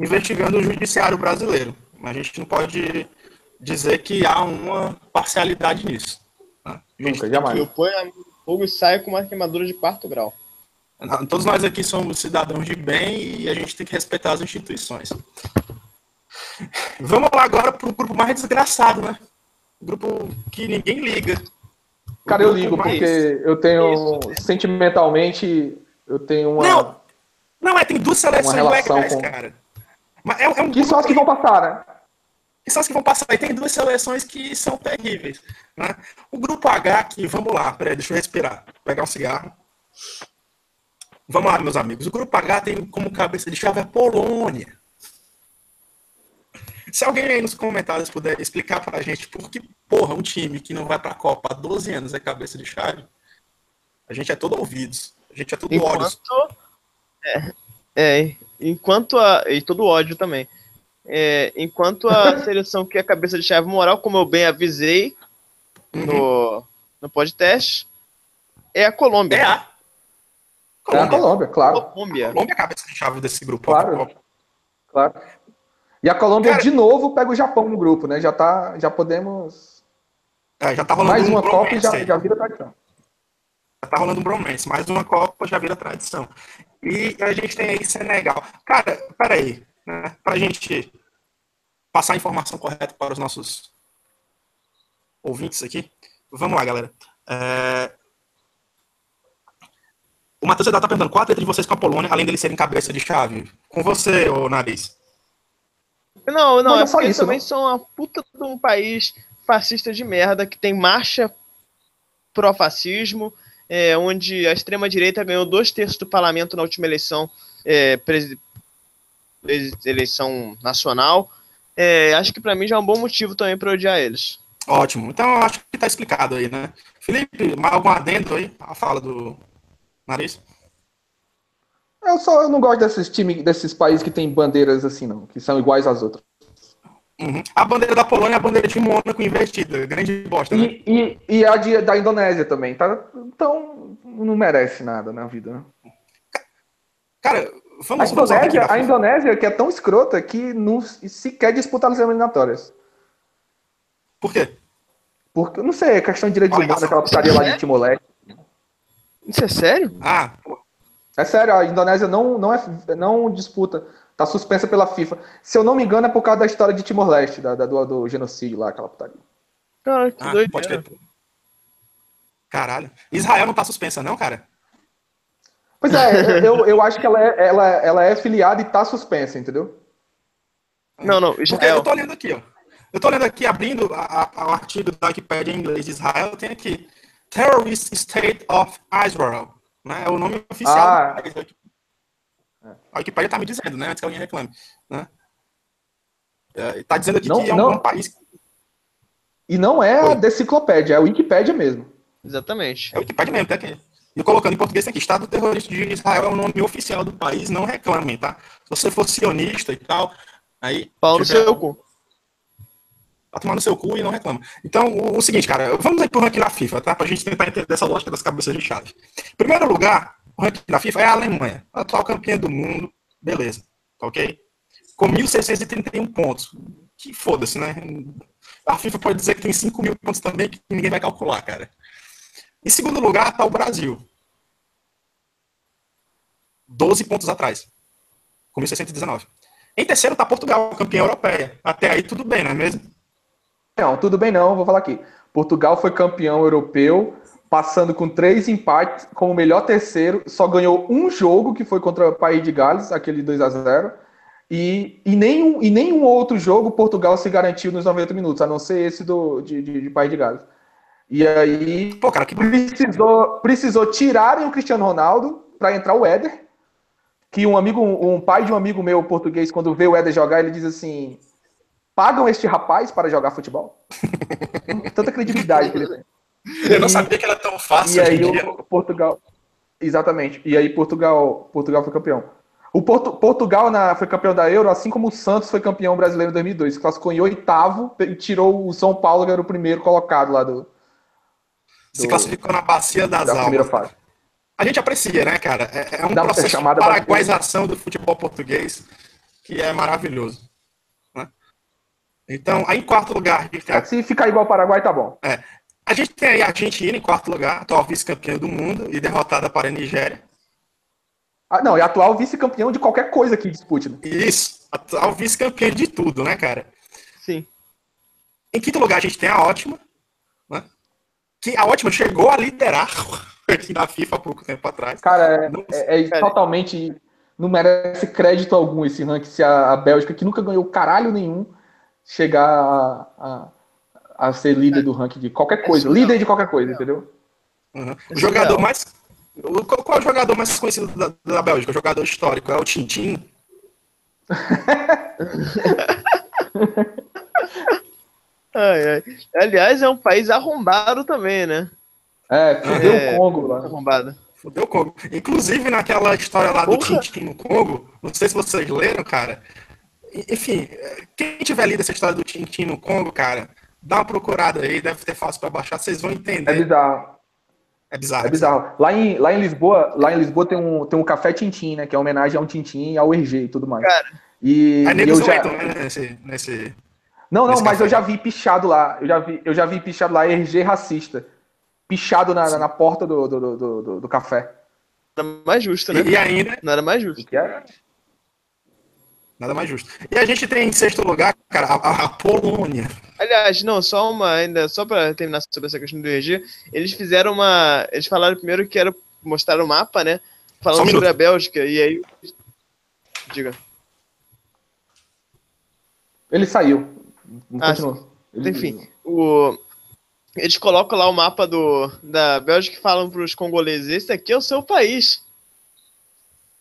investigando o Judiciário brasileiro. A gente não pode dizer que há uma parcialidade nisso. né? A gente- Nunca, jamais. Eu ponho a fogo e saio com uma queimadura de quarto grau. Todos nós aqui somos cidadãos de bem e a gente tem que respeitar as instituições. Vamos lá agora para o grupo mais desgraçado, né? Grupo que ninguém liga. Cara, eu ligo mais- porque eu tenho sentimentalmente eu tenho uma Não, não, é, tem duas seleções legais, com- cara. Mas é, é um que são as que vão passar, né? que são as que vão passar. E tem duas seleções que são terríveis. Né? O grupo H aqui, vamos lá, peraí, deixa eu respirar. Pegar um cigarro. Vamos lá, meus amigos. O grupo H tem como cabeça de chave a Polônia. Se alguém aí nos comentários puder explicar pra gente por que, porra, um time que não vai pra Copa há 12 anos é cabeça de chave, a gente é todo ouvidos. A gente é todo olhos. Enquanto. É, é, enquanto a. E todo ódio também. É, enquanto a seleção que é cabeça de chave moral, como eu bem avisei Uhum. no, no podcast, é a Colômbia. É a É a Colômbia. Colômbia, claro. Colômbia. Colômbia é a cabeça de chave desse grupo. Claro. Claro. E a Colômbia Cara- de novo pega o Japão no grupo, né? Já tá, já podemos É, já tá rolando mais um uma Copa e já, já vira tradição. Já tá rolando um bromance. Mais uma Copa já vira tradição. E a gente tem aí Senegal. Cara, peraí. Né? Pra gente passar a informação correta para os nossos ouvintes aqui. Vamos lá, galera. É... O Matheus Sedar tá perguntando qual a treta de vocês com a Polônia, além deles serem cabeça de chave? Com você, ô Nariz. Não, não, Mas é é só isso, também né? são uma puta de um país fascista de merda que tem marcha pró-fascismo, é, onde a extrema-direita ganhou dois terços do parlamento na última eleição, é, eleição nacional. É, acho que pra mim já é um bom motivo também pra odiar eles. Ótimo. Então, acho que tá explicado aí, né? Felipe, mais algum adendo aí? A fala do Nariz? Eu só eu não gosto desses times, desses países que tem bandeiras assim, não, que são iguais às outras. Uhum. A bandeira da Polônia é a bandeira de Mônaco invertida. Grande bosta, né? E, e, e a de, da Indonésia também, tá? Então não merece nada na vida, né? Cara, A vamos ranking Indonésia, a. Indonésia, que é tão escrota que não sequer disputa as eliminatórias. Por quê? Porque, não sei, é questão de direito humano, Alegação. aquela putaria lá de Timor-Leste. Isso é sério? Ah, É sério, a Indonésia não, não, é, não disputa. Tá suspensa pela FIFA. Se eu não me engano, é por causa da história de Timor-Leste, da, da- do, do genocídio lá, aquela putaria. Cara, que ah, doido. pode crer. Caralho. Israel não tá suspensa, não, cara? Pois é, eu, eu acho que ela é, ela, ela é filiada e tá suspensa, entendeu? Não, não, Porque Israel. eu tô lendo aqui, ó. Eu tô lendo aqui, abrindo o artigo da Wikipedia em inglês de Israel, tem aqui Terrorist State of Israel. Né? É o nome oficial Ah. do país. A Wikipedia tá me dizendo, né? Antes que alguém reclame. Né? É, tá dizendo aqui Não- que é um, não- um país. E não é a deciclopédia, é a Wikipédia mesmo. Exatamente. É o Wikipedia mesmo, tá aqui. E colocando em português tem aqui, Estado Terrorista de Israel é o nome oficial do país, não reclamem, tá? Se você for sionista e tal, aí. Pau no tiver- seu cu. Vai tomar no seu cu e não reclama. Então, o, o seguinte, cara, vamos aí pro ranking da FIFA, tá? Pra gente tentar entender essa lógica das cabeças de chave. Primeiro lugar, o ranking da FIFA é a Alemanha, a atual campeã do mundo, beleza, tá ok? Com 1.631 pontos. Que foda-se, né? A FIFA pode dizer que tem 5 mil pontos também, que ninguém vai calcular, cara. Em segundo lugar, tá o Brasil. 12 pontos atrás. Com 1.619. Em terceiro tá Portugal, campeã europeia. Até aí tudo bem, não é mesmo? Não, tudo bem não, vou falar aqui. Portugal foi campeão europeu, passando com três empates, como melhor terceiro, só ganhou um jogo, que foi contra o País de Gales, aquele 2 a 0 e, e, nenhum, e nenhum outro jogo Portugal se garantiu nos 90 minutos, a não ser esse do, de, de, de País de Gales. E aí Pô, cara, que precisou, precisou tirarem o Cristiano Ronaldo para entrar o Éder, que um amigo, um pai de um amigo meu português, quando vê o Éder jogar, ele diz assim: pagam este rapaz para jogar futebol? Tanta credibilidade que ele tem. Eu não sabia que era tão fácil E hoje aí o Portugal. Exatamente. E aí Portugal, Portugal foi campeão. O Portu- Portugal na- foi campeão da Euro, assim como o Santos foi campeão brasileiro em 2002. Classificou em oitavo e tirou o São Paulo, que era o primeiro colocado lá do, Se do- classificou na bacia das da primeira almas. fase. A gente aprecia, né, cara? É, é um Dá processo de paraguaização do futebol português que é maravilhoso. Então, aí em quarto lugar, a gente tem É, se ficar igual ao Paraguai, tá bom. a gente tem aí a Argentina em quarto lugar, atual vice-campeã do mundo e derrotada para a Nigéria. Ah, não, é atual vice-campeão de qualquer coisa que dispute. Né? Isso, atual vice-campeã de tudo, né, cara? Sim. Em quinto lugar, a gente tem a Ótima, né? que a Ótima chegou a liderar aqui na FIFA há pouco tempo atrás. Cara, é, Não- é- é totalmente. Não merece crédito algum esse ranking se a, a Bélgica, que nunca ganhou caralho nenhum, chegar a, a, a ser líder do ranking de qualquer coisa. surreal. líder de qualquer coisa, entendeu? Uhum. É O jogador mais. Qual, qual é o jogador mais conhecido da, da Bélgica? O jogador histórico é o Tintin. Ai, ai. Aliás, é um país arrombado também, né? É, fudeu É. o Congo lá. Arrombado. Fudeu o Congo. Inclusive, naquela história lá do Porra. Tintin no Congo, não sei se vocês leram, cara. Enfim, quem tiver lido essa história do Tintin no Congo, cara, dá uma procurada aí, deve ter fácil pra baixar, vocês vão É entender. bizarro. É bizarro. É bizarro. Lá em, lá em Lisboa, lá em Lisboa tem um, tem um café Tintim, né? Que é homenagem a um Tintim e ao Hergé e tudo mais. Cara. E, Aí e negros eu já... entram, né, nesse, nesse. Não, não, nesse mas café. eu já vi pichado lá. Eu já vi, eu já vi pichado lá, Hergé racista. Pichado na, na, na porta do, do, do, do, do café. Nada mais justo, né? E, ainda, Nada mais justo. Que é... nada mais justo. E a gente tem em sexto lugar, cara, a, a- Polônia. Aliás, não, só uma, ainda, só pra terminar sobre essa questão do RG, eles fizeram uma. Eles falaram primeiro que era mostrar o mapa, né? Falando um sobre minuto. a Bélgica, e aí. Diga. Ele saiu. Ah. Ele- Enfim, o. Eles colocam lá o mapa do, da Bélgica e falam pros congoleses, esse aqui é o seu país.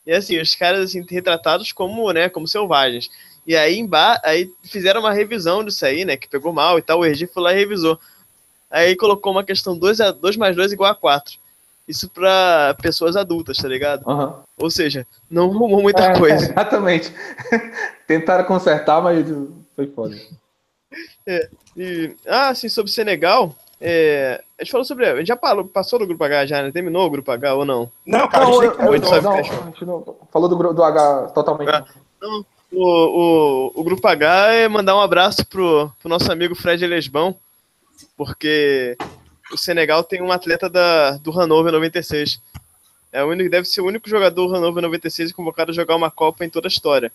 E assim, os caras assim, retratados como, né, como selvagens. E aí, emba aí fizeram uma revisão disso aí, né, que pegou mal e tal, o RG foi lá e revisou. Aí colocou uma questão 2, a 2 mais 2 igual a 4. Isso pra pessoas adultas, tá ligado? Aham. Ou seja, não arrumou muita É, coisa. Exatamente. Tentaram consertar, mas foi foda. E, ah, sim, sobre Senegal. É, a gente falou sobre. A gente já falou, passou do grupo H já, né? Terminou o grupo H ou não? Não, cara, Não, a gente eu, eu, não, não, a gente não falou do, do H totalmente. Ah. O, o, o grupo H é mandar um abraço pro, pro nosso amigo Fred Lesbão, porque o Senegal tem um atleta da, do Hannover 96. É o único, deve ser o único jogador do Hannover 96 convocado a jogar uma Copa em toda a história.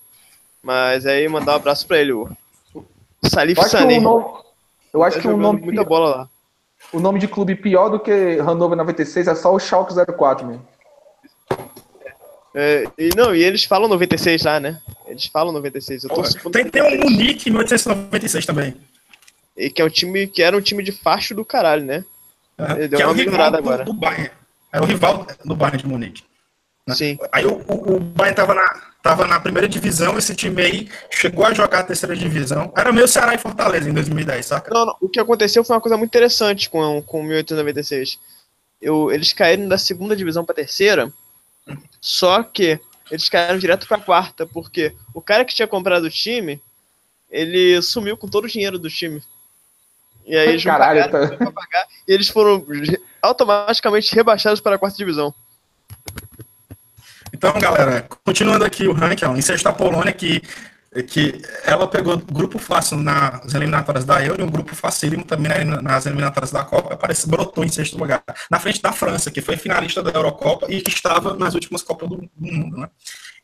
Mas aí mandar um abraço pra ele, o, o Salif Eu acho que Sané. o nome, eu acho Tá que o jogando nome, muita bola lá. O nome de clube pior do que Hannover 96 é só o Schalke 04 mesmo. É, e não, e eles falam 96 lá, né? Eles falam 96. Eu tô Porra, Tem, tem um Munique em 1896 também. E que é um time que era um time de facho do caralho, né? Ele deu que é uma o rival do, agora. do Bayern. Era o rival do Bayern de Munique. Né? Sim. Aí o, o, o Bayern tava na, tava na primeira divisão, esse time aí chegou a jogar a terceira divisão. Era meio Ceará e Fortaleza em 2010, saca? Não, não, o que aconteceu foi uma coisa muito interessante com, com o 1896. Eu, eles caíram da segunda divisão pra terceira, só que eles caíram direto pra quarta, porque o cara que tinha comprado o time, ele sumiu com todo o dinheiro do time. E aí eles não Caralho, pagaram, tá- pra pagar, e eles foram automaticamente rebaixados para a quarta divisão. Então, galera, continuando aqui o ranking, ó, em sexta a Polônia, que, que ela pegou grupo fácil nas eliminatórias da Euro e um grupo facílimo também na- nas eliminatórias da Copa, parece brotou em sexto lugar. Na frente da França, que foi finalista da Eurocopa e que estava nas últimas Copas do, do Mundo, né?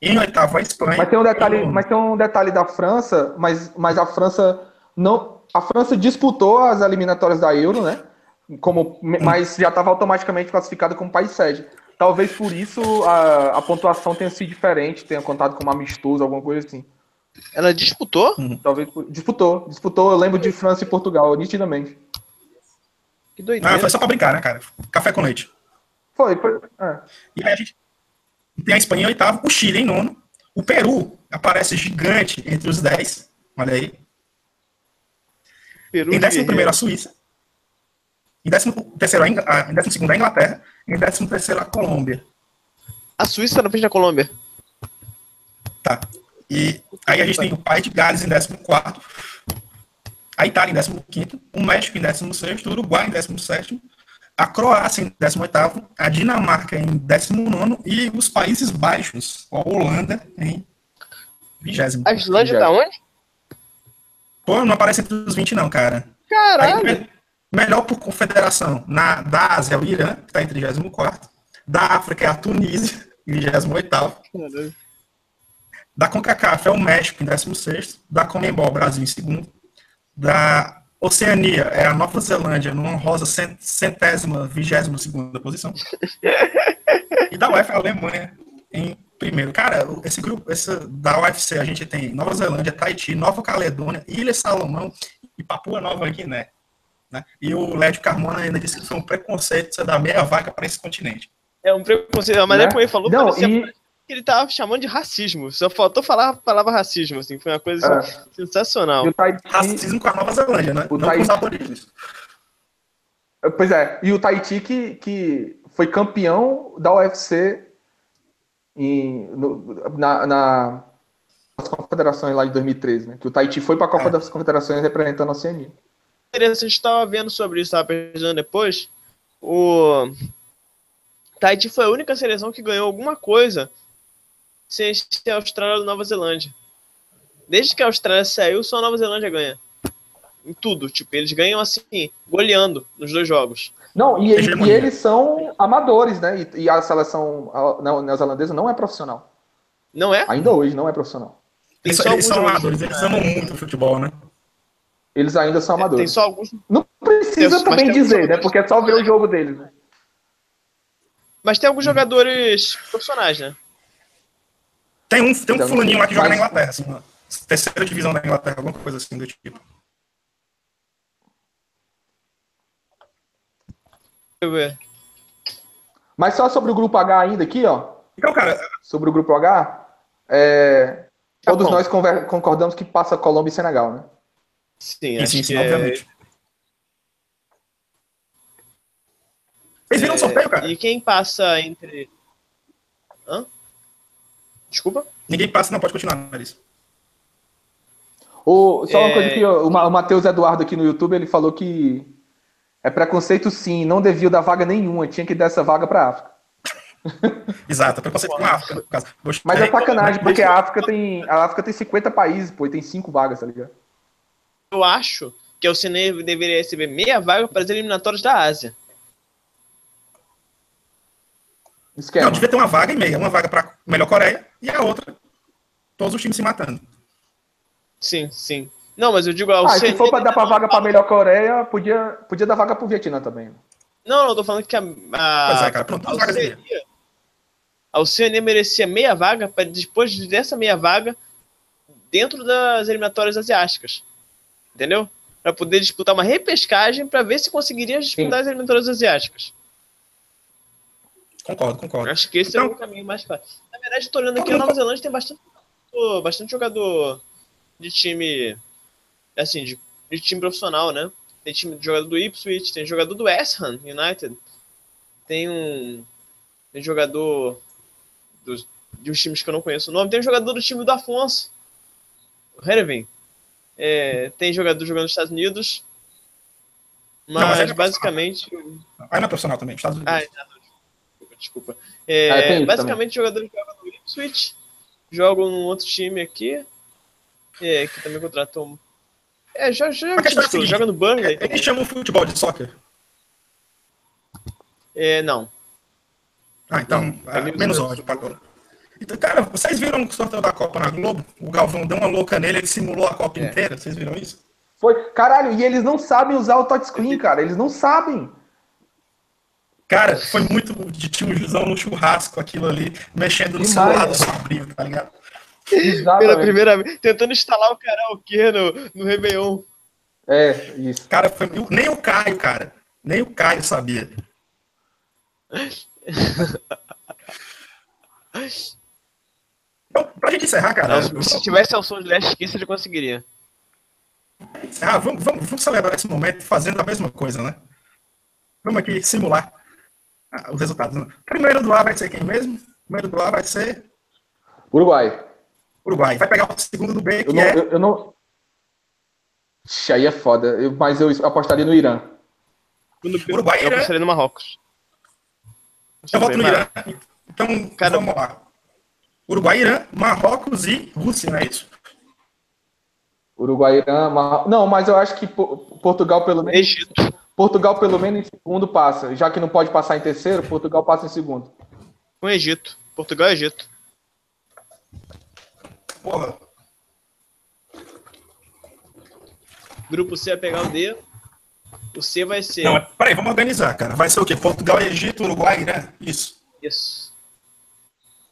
Em oitavo, a Espanha. Mas tem um detalhe, mas tem um detalhe da França, mas, mas a França não, a França disputou as eliminatórias da Euro, né? Como, mas já estava automaticamente classificada como país sede. Talvez por isso a, a pontuação tenha sido diferente, tenha contado com uma amistoso, alguma coisa assim. Ela disputou? Talvez por- disputou, disputou. Eu lembro de França e Portugal, nitidamente. Que doideira. Ah, foi só pra brincar, né, cara? Café com leite. Foi, foi. é. E aí a gente tem a Espanha em oitavo, o Chile em nono, o Peru aparece gigante entre os dez, olha aí. Peru Em décimo primeiro a Suíça, em décimo terceiro a Ingl- em décimo segundo a Inglaterra, em décimo terceiro a Colômbia. A Suíça na frente da Colômbia. Tá. E aí a gente tem o País de Gales em décimo quarto, a Itália em décimo quinto, o México em décimo sexto, o Uruguai em décimo sétimo, a Croácia em décimo oitavo, a Dinamarca em décimo nono e os Países Baixos, a Holanda em vigésimo. A Islândia tá onde? Pô, não aparece entre os 20 não, cara. Aí, Caralho. me- melhor por confederação. Na, da Ásia é o Irã, que está em 34 Da África é a Tunísia, em 28 Caralho. Da CONCACAF é o México, em 16 Da Comembol, Brasil, em segundo. Da Oceania é a Nova Zelândia, numa cent- centésima, vigésima segunda posição. E da UEFA é a Alemanha, em primeiro. Cara, esse grupo esse, da UFC a gente tem Nova Zelândia, Tahiti, Nova Caledônia, Ilha Salomão e Papua Nova Guiné. Né? E o Lédio Carmona ainda disse que foi um preconceito você dar meia vaca para esse continente. É um preconceito. Mas Né? é como ele falou, Não, parecia e- que ele tava chamando de racismo. Só faltou falar a palavra racismo, assim. Foi uma coisa assim, sensacional. E o Tahiti, Racismo com a Nova Zelândia, né? O Não com os aborígenes. pois é, e o Tahiti que, que foi campeão da UFC em, no- na, na- nas confederações lá de 2013, né? Que o Tahiti foi para a Copa É. das Confederações representando a Oceania. Interessante, a gente tava vendo sobre isso, tava pesquisando depois. O Tahiti foi a única seleção que ganhou alguma coisa sem ser a Austrália ou Nova Zelândia. Desde que a Austrália saiu, só a Nova Zelândia ganha. Em tudo, tipo, eles ganham assim, goleando nos dois jogos. Não, e, e Hegemonia. eles são amadores, né? E, e a seleção neozelandesa não é profissional. Não é? Ainda hoje não é profissional. Eles, só eles são amadores, eles amam muito o futebol, né? Eles ainda são Tem amadores. só alguns. Não precisa Tem- também tem dizer, né? Porque é só ver o jogo deles, né? Mas tem alguns jogadores profissionais, né? Tem um, tem um Então, fulaninho lá que joga na Inglaterra, assim, na terceira divisão da Inglaterra, alguma coisa assim do tipo. Deixa eu ver. Mas só sobre o grupo H ainda aqui, ó. Então, cara, Sobre o grupo H, é, todos Japão. nós concordamos que passa Colômbia e Senegal, né? Sim, sim, acho sim, é... obviamente. Vocês viram o sorteio, cara? E quem passa entre. Hã? Desculpa? Ninguém passa, não, pode continuar, Marisa. O, só uma É. coisa que o Ma- o Matheus Eduardo aqui no YouTube, ele falou que é preconceito sim, não devia dar vaga nenhuma, tinha que dar essa vaga pra África. Exato, preconceito com a África, no caso. Mas é sacanagem, porque a África tem, a África tem 50 países, pô, e tem 5 vagas, tá ligado? Eu acho que a Oceania deveria receber meia vaga para as eliminatórias da Ásia. Esquema. Não, devia ter uma vaga e meia. Uma vaga pra melhor Coreia e a outra, todos os times se matando. Sim, sim. Não, mas eu digo a Ah, se for pra dar pra vaga pra melhor Coreia, podia, podia dar vaga pro Vietnã também. Não, não, eu tô falando que a. a Pois é, cara, pronto, a duas vagas a Oceania merecia meia vaga para depois dessa meia vaga dentro das eliminatórias asiáticas. Entendeu? Para poder disputar uma repescagem para ver se conseguiria disputar as eliminatórias asiáticas. Concordo, concordo. Acho que esse é Então- o caminho mais fácil. Na verdade, eu tô olhando aqui, a Nova Zelândia tem bastante, bastante jogador de time, assim, de, de time profissional, né? Tem time de jogador do Ipswich, tem jogador do West Ham United, tem um tem jogador dos, de uns times que eu não conheço o nome, tem um jogador do time do Afonso, o Hereven. É, tem jogador jogando nos Estados Unidos, Não, mas mas ele é basicamente Aí não é profissional também, Estados Unidos. ah, não, desculpa, desculpa. É, Ah, basicamente, jogadores jogam no Ipswich, jogam num outro time aqui, é, que também contratou. É, joga, joga, questão é joga no Burnley. Eles chamam futebol de soccer. É, não. Ah, então, os menos ódio pra agora. Então, cara, vocês viram o sorteio da Copa na Globo? O Galvão deu uma louca nele, ele simulou a Copa É. inteira. Vocês viram isso? Foi, caralho, e eles não sabem usar o touchscreen, cara, eles não sabem. Cara, foi muito de tiozão no churrasco aquilo ali, mexendo no Demais, celular do sobrinho, tá ligado? Pela Exatamente. primeira vez, tentando instalar o karaokê no, no Réveillon. É, isso. Cara, foi, nem o Caio, cara. Nem o Caio sabia. Então, pra gente encerrar, cara, Não, se tivesse ao som de Last Kiss, ele conseguiria. ah, vamos, vamos, vamos celebrar esse momento fazendo a mesma coisa, né? Vamos aqui simular ah, os resultados. Né? Primeiro do A vai ser quem mesmo? Primeiro do A vai ser Uruguai. Uruguai. Vai pegar o segundo do B, que Eu não. é Eu, eu não... Ixi, aí é foda, eu- mas eu apostaria no Irã. Uruguai e Eu Irã. apostaria no Marrocos. Eu voto no Irã. Então, Cara- vamos lá. Uruguai, Irã, Marrocos e Rússia, não é isso? Uruguai, Irã. Mar... Não, mas eu acho que Po- Portugal, pelo menos. Egito. Portugal, pelo menos, em segundo passa. Já que não pode passar em terceiro, Portugal passa em segundo. Com Egito. Portugal e Egito. Porra. Grupo C vai pegar o D. O C vai ser. Não, mas peraí, vamos organizar, cara. Vai ser o quê? Portugal, Egito, Uruguai, Irã? Isso. Isso.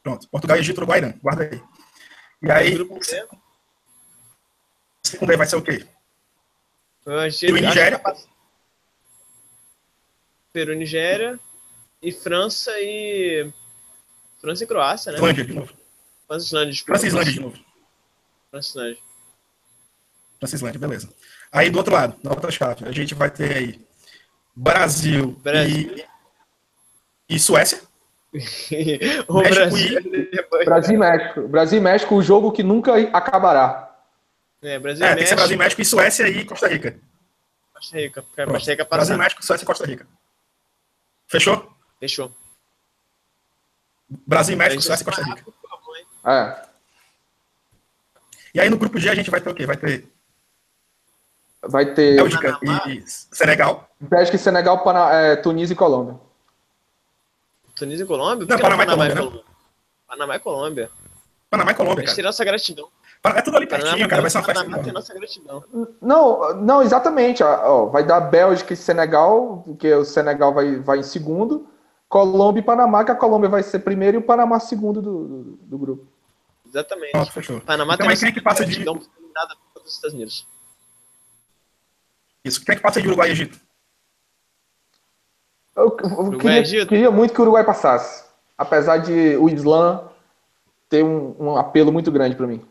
Pronto. Portugal, Egito, Uruguai, Irã. Guarda aí. E aí, Grupo o segundo aí vai ser o quê? Gente- Peru e Nigéria? tá. Peru, Nigéria. E França e. França e Croácia, né? Islândia de novo. França e Islândia. França e Islândia de novo. França e Islândia. França e Islândia, beleza. Aí do outro lado, na outra chave, a gente vai ter aí Brasil, Brasil. E, e Suécia. O México Brasil. depois- Brasil e México. Brasil e México, o jogo que nunca acabará. É, Brasil É, e tem que ser México. Brasil, México e Suécia e Costa Rica. Costa Rica. Pronto. Costa Rica Brasil, passa. México, Suécia e Costa Rica. Fechou? Fechou. Brasil, México, A gente Suécia e Costa Rica. por favor, hein? É. E aí no grupo G a gente vai ter o quê? Vai ter Vai ter Bélgica e Senegal. Bélgica, Senegal, Pana... é, Tunísia e Colômbia. Tunísia e Colômbia? Não, Por Panamá e Panamá e Colômbia? Panamá e Colômbia. Panamá e Colômbia, A gente nossa gratidão. É tudo ali Panamá, pertinho, cara. Vai ser uma festa Panamá tem nossa gratidão. Não, não, exatamente. ó, vai dar Bélgica e Senegal, porque o Senegal vai, vai em segundo. Colômbia e Panamá, que a Colômbia vai ser primeiro e o Panamá segundo do, do, do grupo. Exatamente. Pronto, fechou. Panamá Então tem quem é que passa de... gratidão por Estados Unidos. Isso. Quem é que passa de Uruguai e Egito? Eu, eu queria, Egito? queria muito que o Uruguai passasse. Apesar de o Islã ter um, um apelo muito grande para mim.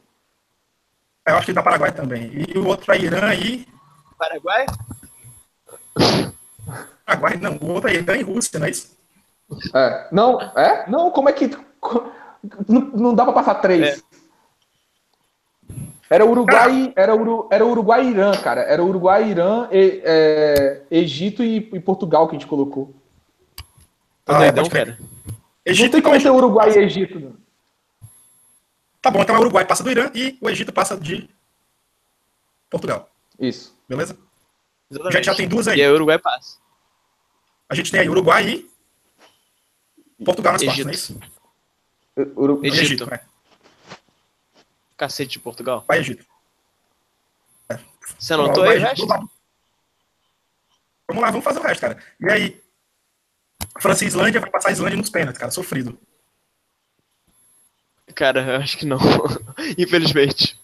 Eu acho que da Paraguai também. E o outro é Irã e... Paraguai? Paraguai, não. O outro é Irã e Rússia, não é isso? É. Não, é? Não, como é que. Não, não dá para passar três. Era Uruguai, era, Uru, era Uruguai e Irã, cara. Era Uruguai, Irã, e, é, Egito e, e Portugal que a gente colocou. Tá Ah, é, doidão, crer. cara. não Egito tem e como ter Uruguai e Egito. né? Tá bom, então o Uruguai passa do Irã e o Egito passa de Portugal. Isso. Beleza? Exatamente. Já, já tem duas aí. E aí o Uruguai passa. A gente tem aí Uruguai e Portugal nas quartas, Egito. não é isso? Uru- Egito. Egito, né? Cacete de Portugal. Vai Egito. Você anotou aí o resto? Vamos lá. Vamos lá, vamos fazer o resto, cara. E aí, França e Islândia vai passar a Islândia nos pênaltis, cara. Sofrido. Cara, eu acho que não. Infelizmente.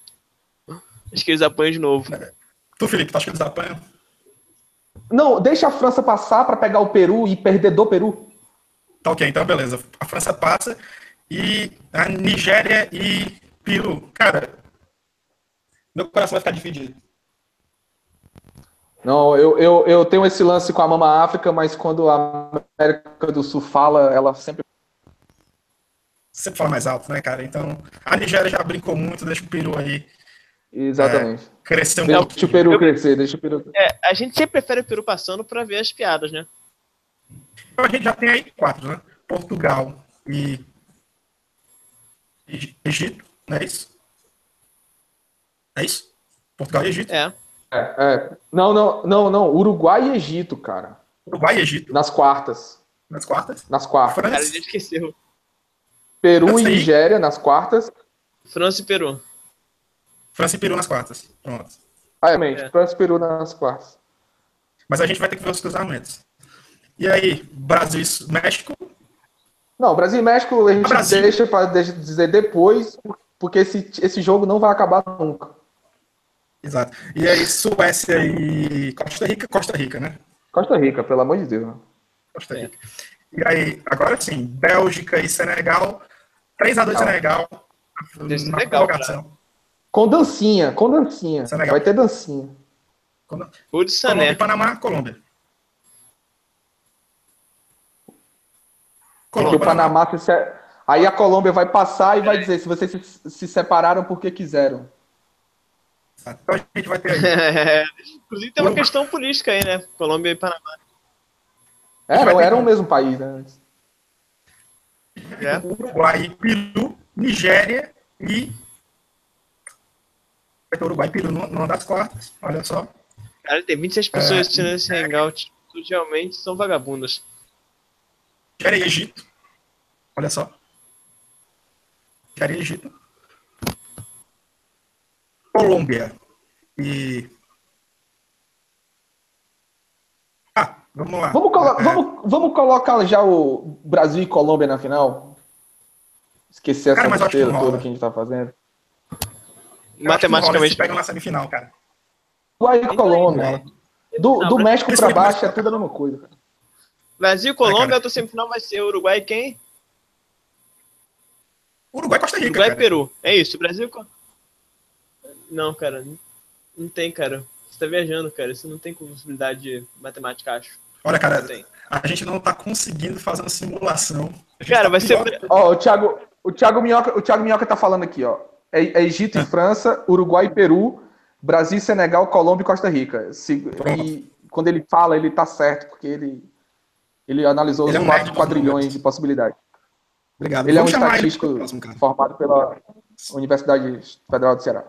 Acho que eles apanham de novo. Tu, Felipe, tu acha que eles apanham? Não, deixa a França passar pra pegar o Peru e perder do Peru. Tá ok, então beleza. A França passa e a Nigéria e Peru. Cara, meu coração vai ficar dividido. Não, eu, eu, eu tenho esse lance com a Mama África, mas quando a América do Sul fala, ela sempre. Sempre fala mais alto, né, cara? Então, a Nigéria já brincou muito, deixa o Peru aí Exatamente. crescer um Deixa pouquinho. o Peru crescer, deixa o Peru. É, a gente sempre prefere o Peru passando pra ver as piadas, né? Então a gente já tem aí quatro, né? Portugal e Egi- Egito, não é isso? É isso? Portugal e Egito. É. É, é. Não, não, não, não. Uruguai e Egito, cara. Uruguai e Egito Nas quartas. nas quartas. Nas quartas. Cara já esqueceu. Peru e. Nigéria nas quartas. França e Peru. França e Peru nas quartas. Pronto. Ah, realmente, É. França e Peru nas quartas. Mas a gente vai ter que ver os cruzamentos. E aí, Brasil e México. Não, Brasil e México a gente Brasil. deixa para dizer depois, porque esse, esse jogo não vai acabar nunca. Exato. E aí, Suécia e Costa Rica. Costa Rica, né? Costa Rica, pelo amor de Deus. Costa Rica. E aí, agora sim, Bélgica e Senegal. 3x2 Senegal. Na Senegal, prorrogação. Com dancinha, com dancinha. Senegal. Vai ter dancinha. O de Sané. Panamá, Colômbia. Porque Colômbia, o Panamá se- Aí a Colômbia vai passar e vai dizer se vocês se, se separaram porque quiseram. Então a gente vai ter aí. Inclusive tem uma questão política aí, né? Colômbia e Panamá. Era, ter era o como. mesmo país, né? antes. É. Uruguai, Peru, Nigéria e. Vai ter Uruguai e Peru numa das quartas. Olha só. Cara, tem 26 É. pessoas assistindo esse hangout. Tudo realmente são vagabundas. Nigéria e Egito. Olha só. E Egito. Colômbia e. Ah, vamos lá. Vamos, colo- É, vamos, vamos colocar já o Brasil e Colômbia na final? Esquecer essa Cara, que besteira toda que a gente tá fazendo. eu Matematicamente. pegam na semifinal, cara. Uruguai e Então, Colômbia. Do, Não, do mas- México pra Principalmente baixo é tudo a mesma coisa. cara. Brasil e É, Colômbia, cara. a semifinal vai ser Uruguai e quem? Uruguai e Costa Rica. Uruguai e cara. Peru. É isso, Brasil Não, cara. não- tem, cara. Você tá viajando, cara. Isso não tem possibilidade de matemática, acho. Olha, cara, a gente não tá conseguindo fazer uma simulação. Cara, tá vai ser. pior. Ó, o Thiago, o Thiago Minhoca, o Thiago Minhoca tá falando aqui, ó. É, é Egito e França, Uruguai e Peru, Brasil, e Senegal, Colômbia e Costa Rica. Se- e quando ele fala, ele tá certo, porque ele, ele analisou Ele é os um quatro quadrilhões de possibilidades. Obrigado. Ele é um Vamos chamar ele estatístico próximo, formado pela Universidade Federal do Ceará.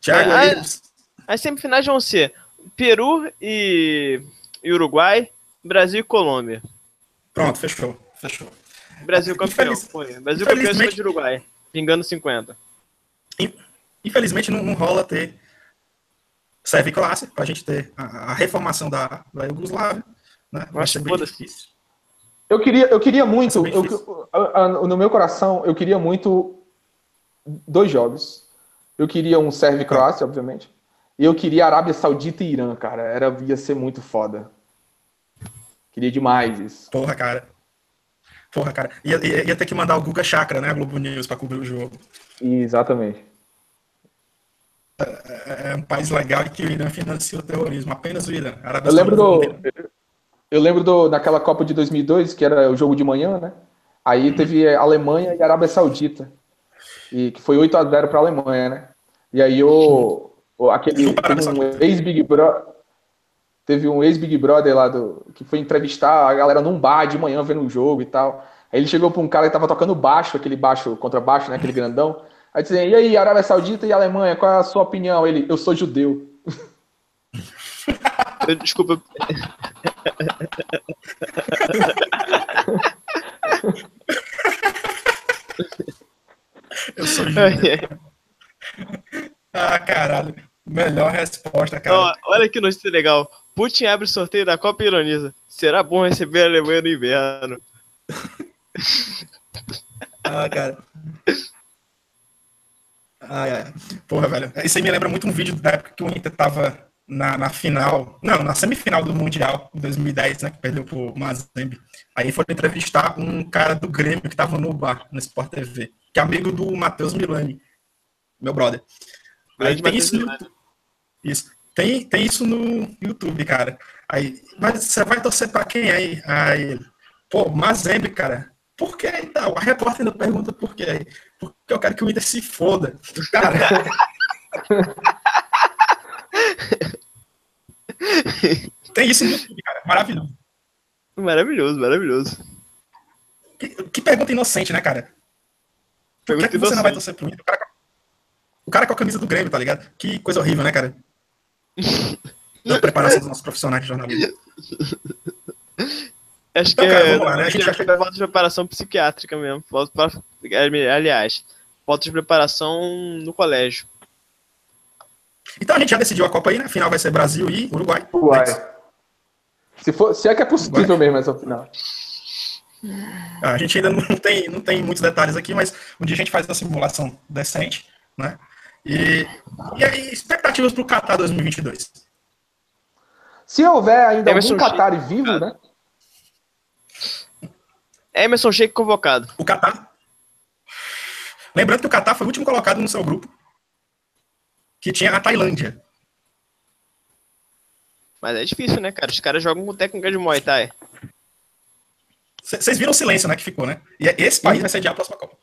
Thiago, Ah, aí, As semifinais vão ser Peru e, e Uruguai, Brasil e Colômbia. pronto, fechou. Fechou. Brasil campeão. Infeliz- Foi. Brasil campeão de Uruguai. Pingando 50. Infelizmente não, não rola ter serve classe pra gente ter a, a reformação da, da Iugoslávia. Né? Vai Acho ser bem difícil. Eu queria, eu queria muito, eu- a- no meu coração, eu queria muito dois jogos. Eu queria um Sérvia e Croácia, obviamente. E eu queria Arábia Saudita e Irã, cara. Era, ia ser muito foda. Queria demais isso. Porra, cara. Porra, cara. Ia, ia, ia ter que mandar o Guga Chakra, né? Globo News pra cobrir o jogo. Exatamente. É um país legal e que o Irã financia o terrorismo. Apenas o Irã. Arábia Eu lembro do. Saudita. Eu lembro do, naquela Copa de 2002, que era o jogo de manhã, né? Aí teve Alemanha e Arábia Saudita. E que foi 8 a 0 para a Alemanha, né? E aí o, o aquele teve um ex-Big Brother. Teve um ex-Big Brother lá do, que foi entrevistar a galera num bar de manhã vendo o jogo e tal. Aí ele chegou pra um cara que tava tocando baixo, aquele baixo, contrabaixo, né? Aquele grandão. Aí dizendo, e aí, Arábia Saudita e Alemanha, qual é a sua opinião? Ele, eu sou judeu. Eu- Desculpa. Eu sou. Ah, caralho. Melhor resposta, cara. Ó, olha que notícia legal. Putin abre sorteio da Copa e ironiza. Será bom receber a Alemanha no inverno. Ah, cara. Ai, ai. Porra, velho. Isso aí me lembra muito um vídeo da época que o Inter tava na, na final, não, na semifinal do Mundial, em 2010, né, que perdeu pro Mazembe. Aí foram entrevistar um cara do Grêmio que tava no bar, no Sport TV, que é amigo do Matheus Milani, meu brother. Aí tem isso, no, isso. Tem, tem isso no YouTube, cara. Aí, mas você vai torcer pra quem aí? Aí ele, pô, Mazembe, cara. Por que então? A repórter ainda pergunta por quê. Porque eu quero que o Inter se foda. Cara, tem isso no YouTube, cara. Maravilhoso. Maravilhoso, maravilhoso. Que, que pergunta inocente, né, cara? Por que, Pergunta que você não vai torcer pro Inter? O cara, com- o cara com a camisa do Grêmio, tá ligado? Que coisa horrível, né, cara? Da preparação dos nossos profissionais de jornalismo. Acho Então, que cara, é, lá, né? A gente é falta de preparação psiquiátrica mesmo. Falta pra- aliás, falta de preparação no colégio. Então a gente já decidiu a Copa aí, né? A final vai ser Brasil e Uruguai. Uruguai. É. Se, for, se é que é possível mesmo essa final. A gente ainda não tem, não tem muitos detalhes aqui, mas um dia a gente faz uma simulação decente, né? E, e aí, expectativas pro Qatar 2022. Se houver ainda Emerson algum Qatari vivo, né? Emerson Sheik convocado. O Qatar. Lembrando que o Qatar foi o último colocado no seu grupo, que tinha a Tailândia. Mas é difícil, né, cara? Os caras jogam com técnica de Muay Thai. Vocês viram o silêncio, né, que ficou, né? E é- esse país vai sediar a próxima Copa.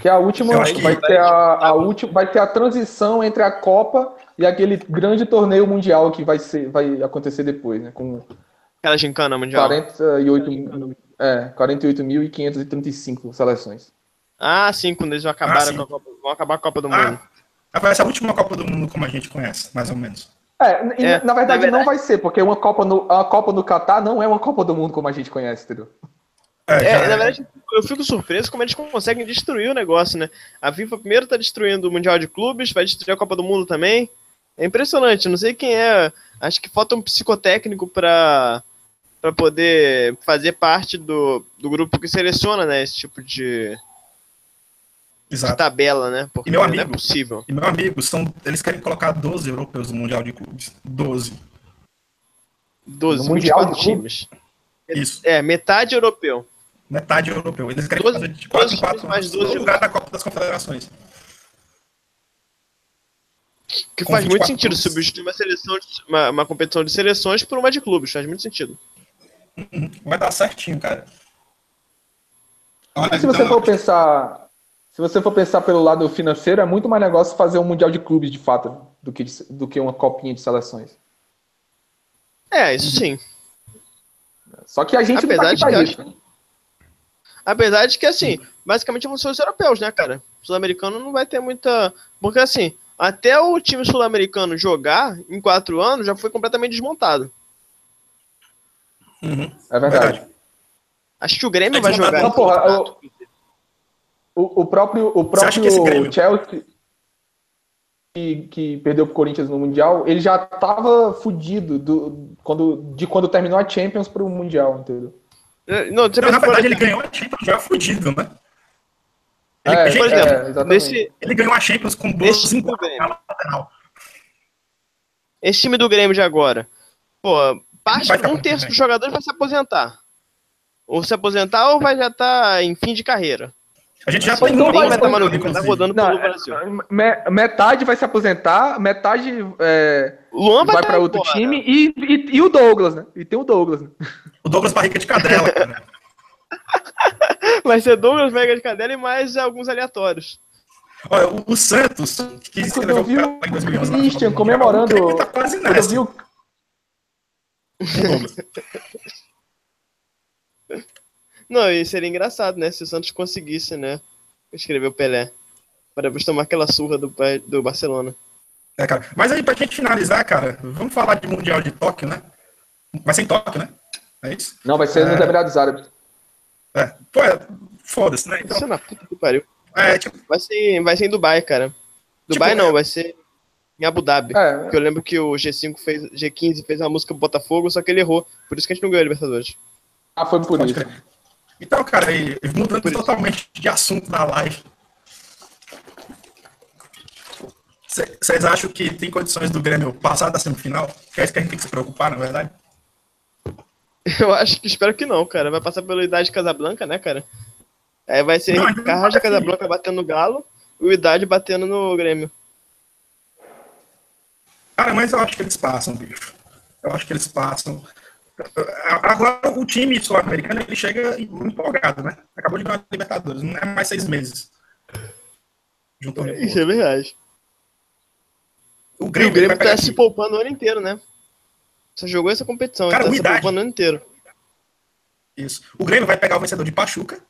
Que é a última Eu acho que- vai ter a, a última vai ter a transição entre a Copa e aquele grande torneio mundial que vai ser vai acontecer depois, né? Com Aquela gincana mundial. 48 mil- é, 48.535 seleções. Ah, sim, quando eles vão acabar, Ah, sim. com a Copa, vão acabar a Copa do Mundo. Ah, vai ser a última Copa do Mundo como a gente conhece, mais ou menos. É, e É, na, verdade na verdade- não vai ser, porque uma Copa no a Copa no Catar não é uma Copa do Mundo como a gente conhece, entendeu? É, É, na verdade, eu fico surpreso como eles conseguem destruir o negócio, né? A FIFA primeiro tá destruindo o Mundial de Clubes, vai destruir a Copa do Mundo também. É impressionante, não sei quem é. Acho que falta um psicotécnico pra, pra poder fazer parte do, do grupo que seleciona, né? Esse tipo de Exato. tabela, né? Porque E meu não é amigo? possível. E, meu amigo, são, eles querem colocar 12 europeus no Mundial de Clubes. 12. 12, No Mundial 24 de Clubes? times. Isso. É, metade europeu. Metade europeu. Eles querem 12 fazer de 4 em 12 4 mais 12 no lugar da Copa das Confederações. Que Com faz muito 24 sentido clubes. substituir uma, seleção de- uma, uma competição de seleções por uma de clubes, faz muito sentido. Vai dar certinho, cara. Olha, se você então, for pensar, se você for pensar pelo lado financeiro, é muito mais negócio fazer um mundial de clubes de fato do que de- do que uma copinha de seleções. É, isso sim. Só que a gente Apesar não tá de isso. acho- A verdade é que, assim, basicamente vão ser os europeus, né, cara? O sul-americano não vai ter muita. Porque, assim, até o time sul-americano jogar em quatro anos já foi completamente desmontado. Uhum, É verdade. verdade. Acho que o Grêmio É vai desmontado. jogar. Não, porra. O, o próprio, o Você acha que esse próprio Grêmio- Chelsea que, que perdeu pro Corinthians no Mundial, ele já tava fudido do, quando, de quando terminou a Champions pro Mundial, entendeu? É, Não, Não, na verdade, ele ganhou a Champions já fudido, né? Ele, É, gente, por exemplo, é, nesse, ele ganhou a Champions com Esse 12 em do Grêmio. na lateral. esse time do Grêmio de agora, pô, parte, um terço dos jogadores vai se aposentar. Ou se aposentar ou vai já estar em fim de carreira. A gente já Assim, tem um estar mais no tá rodando Não, pelo é- Brasil. Me- metade vai se aposentar, metade é, Luan vai, vai tá para outro embora. time e, e, e o Douglas, né? E tem o Douglas, né? O Douglas Barriga de Cadrela, cara. Vai ser Douglas Veiga de Cadela e mais alguns aleatórios. Olha, o, o Santos, que escreveu eu vi o em 2011, lá, Christian comemorando- o tá quase eu nessa. vi o Douglas. Não, e seria engraçado, né? Se o Santos conseguisse, né? Escrever o Pelé. Para depois tomar aquela surra do, do Barcelona. É, cara. Mas aí, pra gente finalizar, cara, vamos falar de Mundial de Tóquio, né? Vai ser em Tóquio, né? É isso? Não, vai ser nos É. Emirados Árabes. É. Pô, é, foda-se, né? Então, Isso é na puta que pariu. é, tipo, Vai ser, vai ser em Dubai, cara. Dubai Tipo, não, é- vai ser em Abu Dhabi. É, Porque eu lembro que o G5 fez, G15 fez uma música pro Botafogo, só que ele errou. Por isso que a gente não ganhou a Libertadores. ah, foi por pode isso. crer. Então, cara, aí, mudando totalmente de assunto da live. Vocês acham que tem condições do Grêmio passar da semifinal? Que é isso que a gente tem que se preocupar, na verdade? Eu acho que espero que não, cara. Vai passar pela idade Casablanca, né, cara? Aí vai ser Não, não Carraja vai, Casablanca batendo no Galo e o Idade batendo no Grêmio. Cara, mas eu acho que eles passam, bicho. Eu acho que eles passam. Agora, o time sul-americano, ele chega empolgado, né? Acabou de ganhar a Libertadores, não é mais seis meses. Juntou Isso é verdade. O E Grêmio, o Grêmio tá se aqui. poupando o ano inteiro, né? Só jogou essa competição, Cara, ele tá se poupando o ano inteiro. Isso. O Grêmio vai pegar o vencedor de Pachuca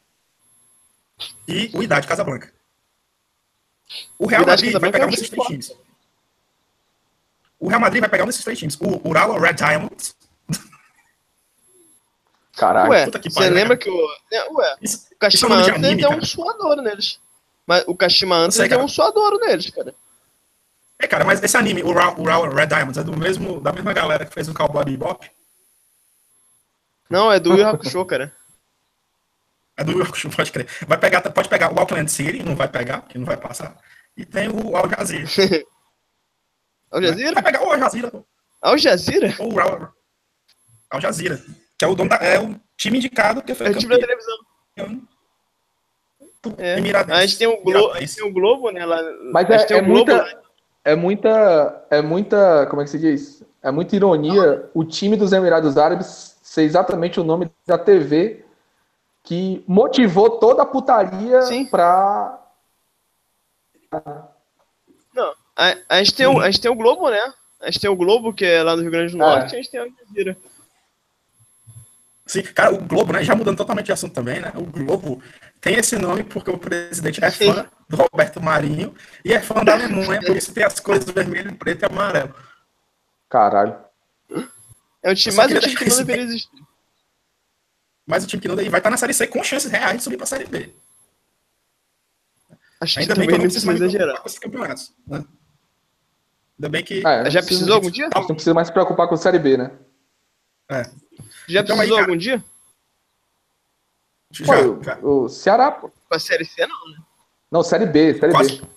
e o Idade Casablanca. O Real O Madrid vai Casablanca pegar é um desses três times. O Real Madrid vai pegar um desses três times. O Urawa Red Diamonds. Caralho. Ué, puta que você pariu, né, lembra que o. né, Ué, Isso, o isso é Kashima Antlers anime, deu cara. um suadouro neles. Mas o Kashima Antlers sei, deu cara. um suadouro neles, cara. É, cara, mas esse anime, o Urawa Red Diamonds, é do mesmo, da mesma galera que fez o Cowboy Bebop. Não, é do Yu Hakusho, cara. É do Yorkshire, pode crer. Vai pegar, pode pegar o Auckland City, não vai pegar, porque não vai passar. E tem o Al Jazeera. Al Jazeera? Vai pegar o Al Jazeera. Al Jazeera? ou o Urawa- Al Jazeera. Que é o, dono da- é o time indicado que foi É o time da televisão. do É. A gente tem um Globo, tem um Globo né? Lá, Mas é, tem é um Globo muita, lá. é muita. É muita. Como é que se diz? É muita ironia o time dos Emirados Árabes ser exatamente o nome da TV que motivou toda a putaria Sim. pra. Não, a, a, gente tem o, a gente tem o Globo, né? A gente tem o Globo, que é lá no Rio Grande do É. Norte, e a gente tem a Al Jazeera. Sim, cara, o Globo, né? Já mudando totalmente de assunto também, né? O Globo tem esse nome porque o presidente é Sim. fã do Roberto Marinho e é fã da Alemanha, por isso tem as cores vermelho, preto e amarelo. Caralho. É um time, mais um time que não deveria existir. Mas o time que não vai estar na Série C com chances reais de subir pra Série B. Acho que Ainda bem também que eu não precisa exagerar. com esses campeonatos. Né? Ainda bem que. É, Já precisou algum dia? A gente não precisa mais se preocupar com Série B, né? É, Já Então aí, precisou cara. algum dia? já, Pô, já. o, o Ceará, pô. Com a Série C, não. né? Não, Série B, Série Quase. B.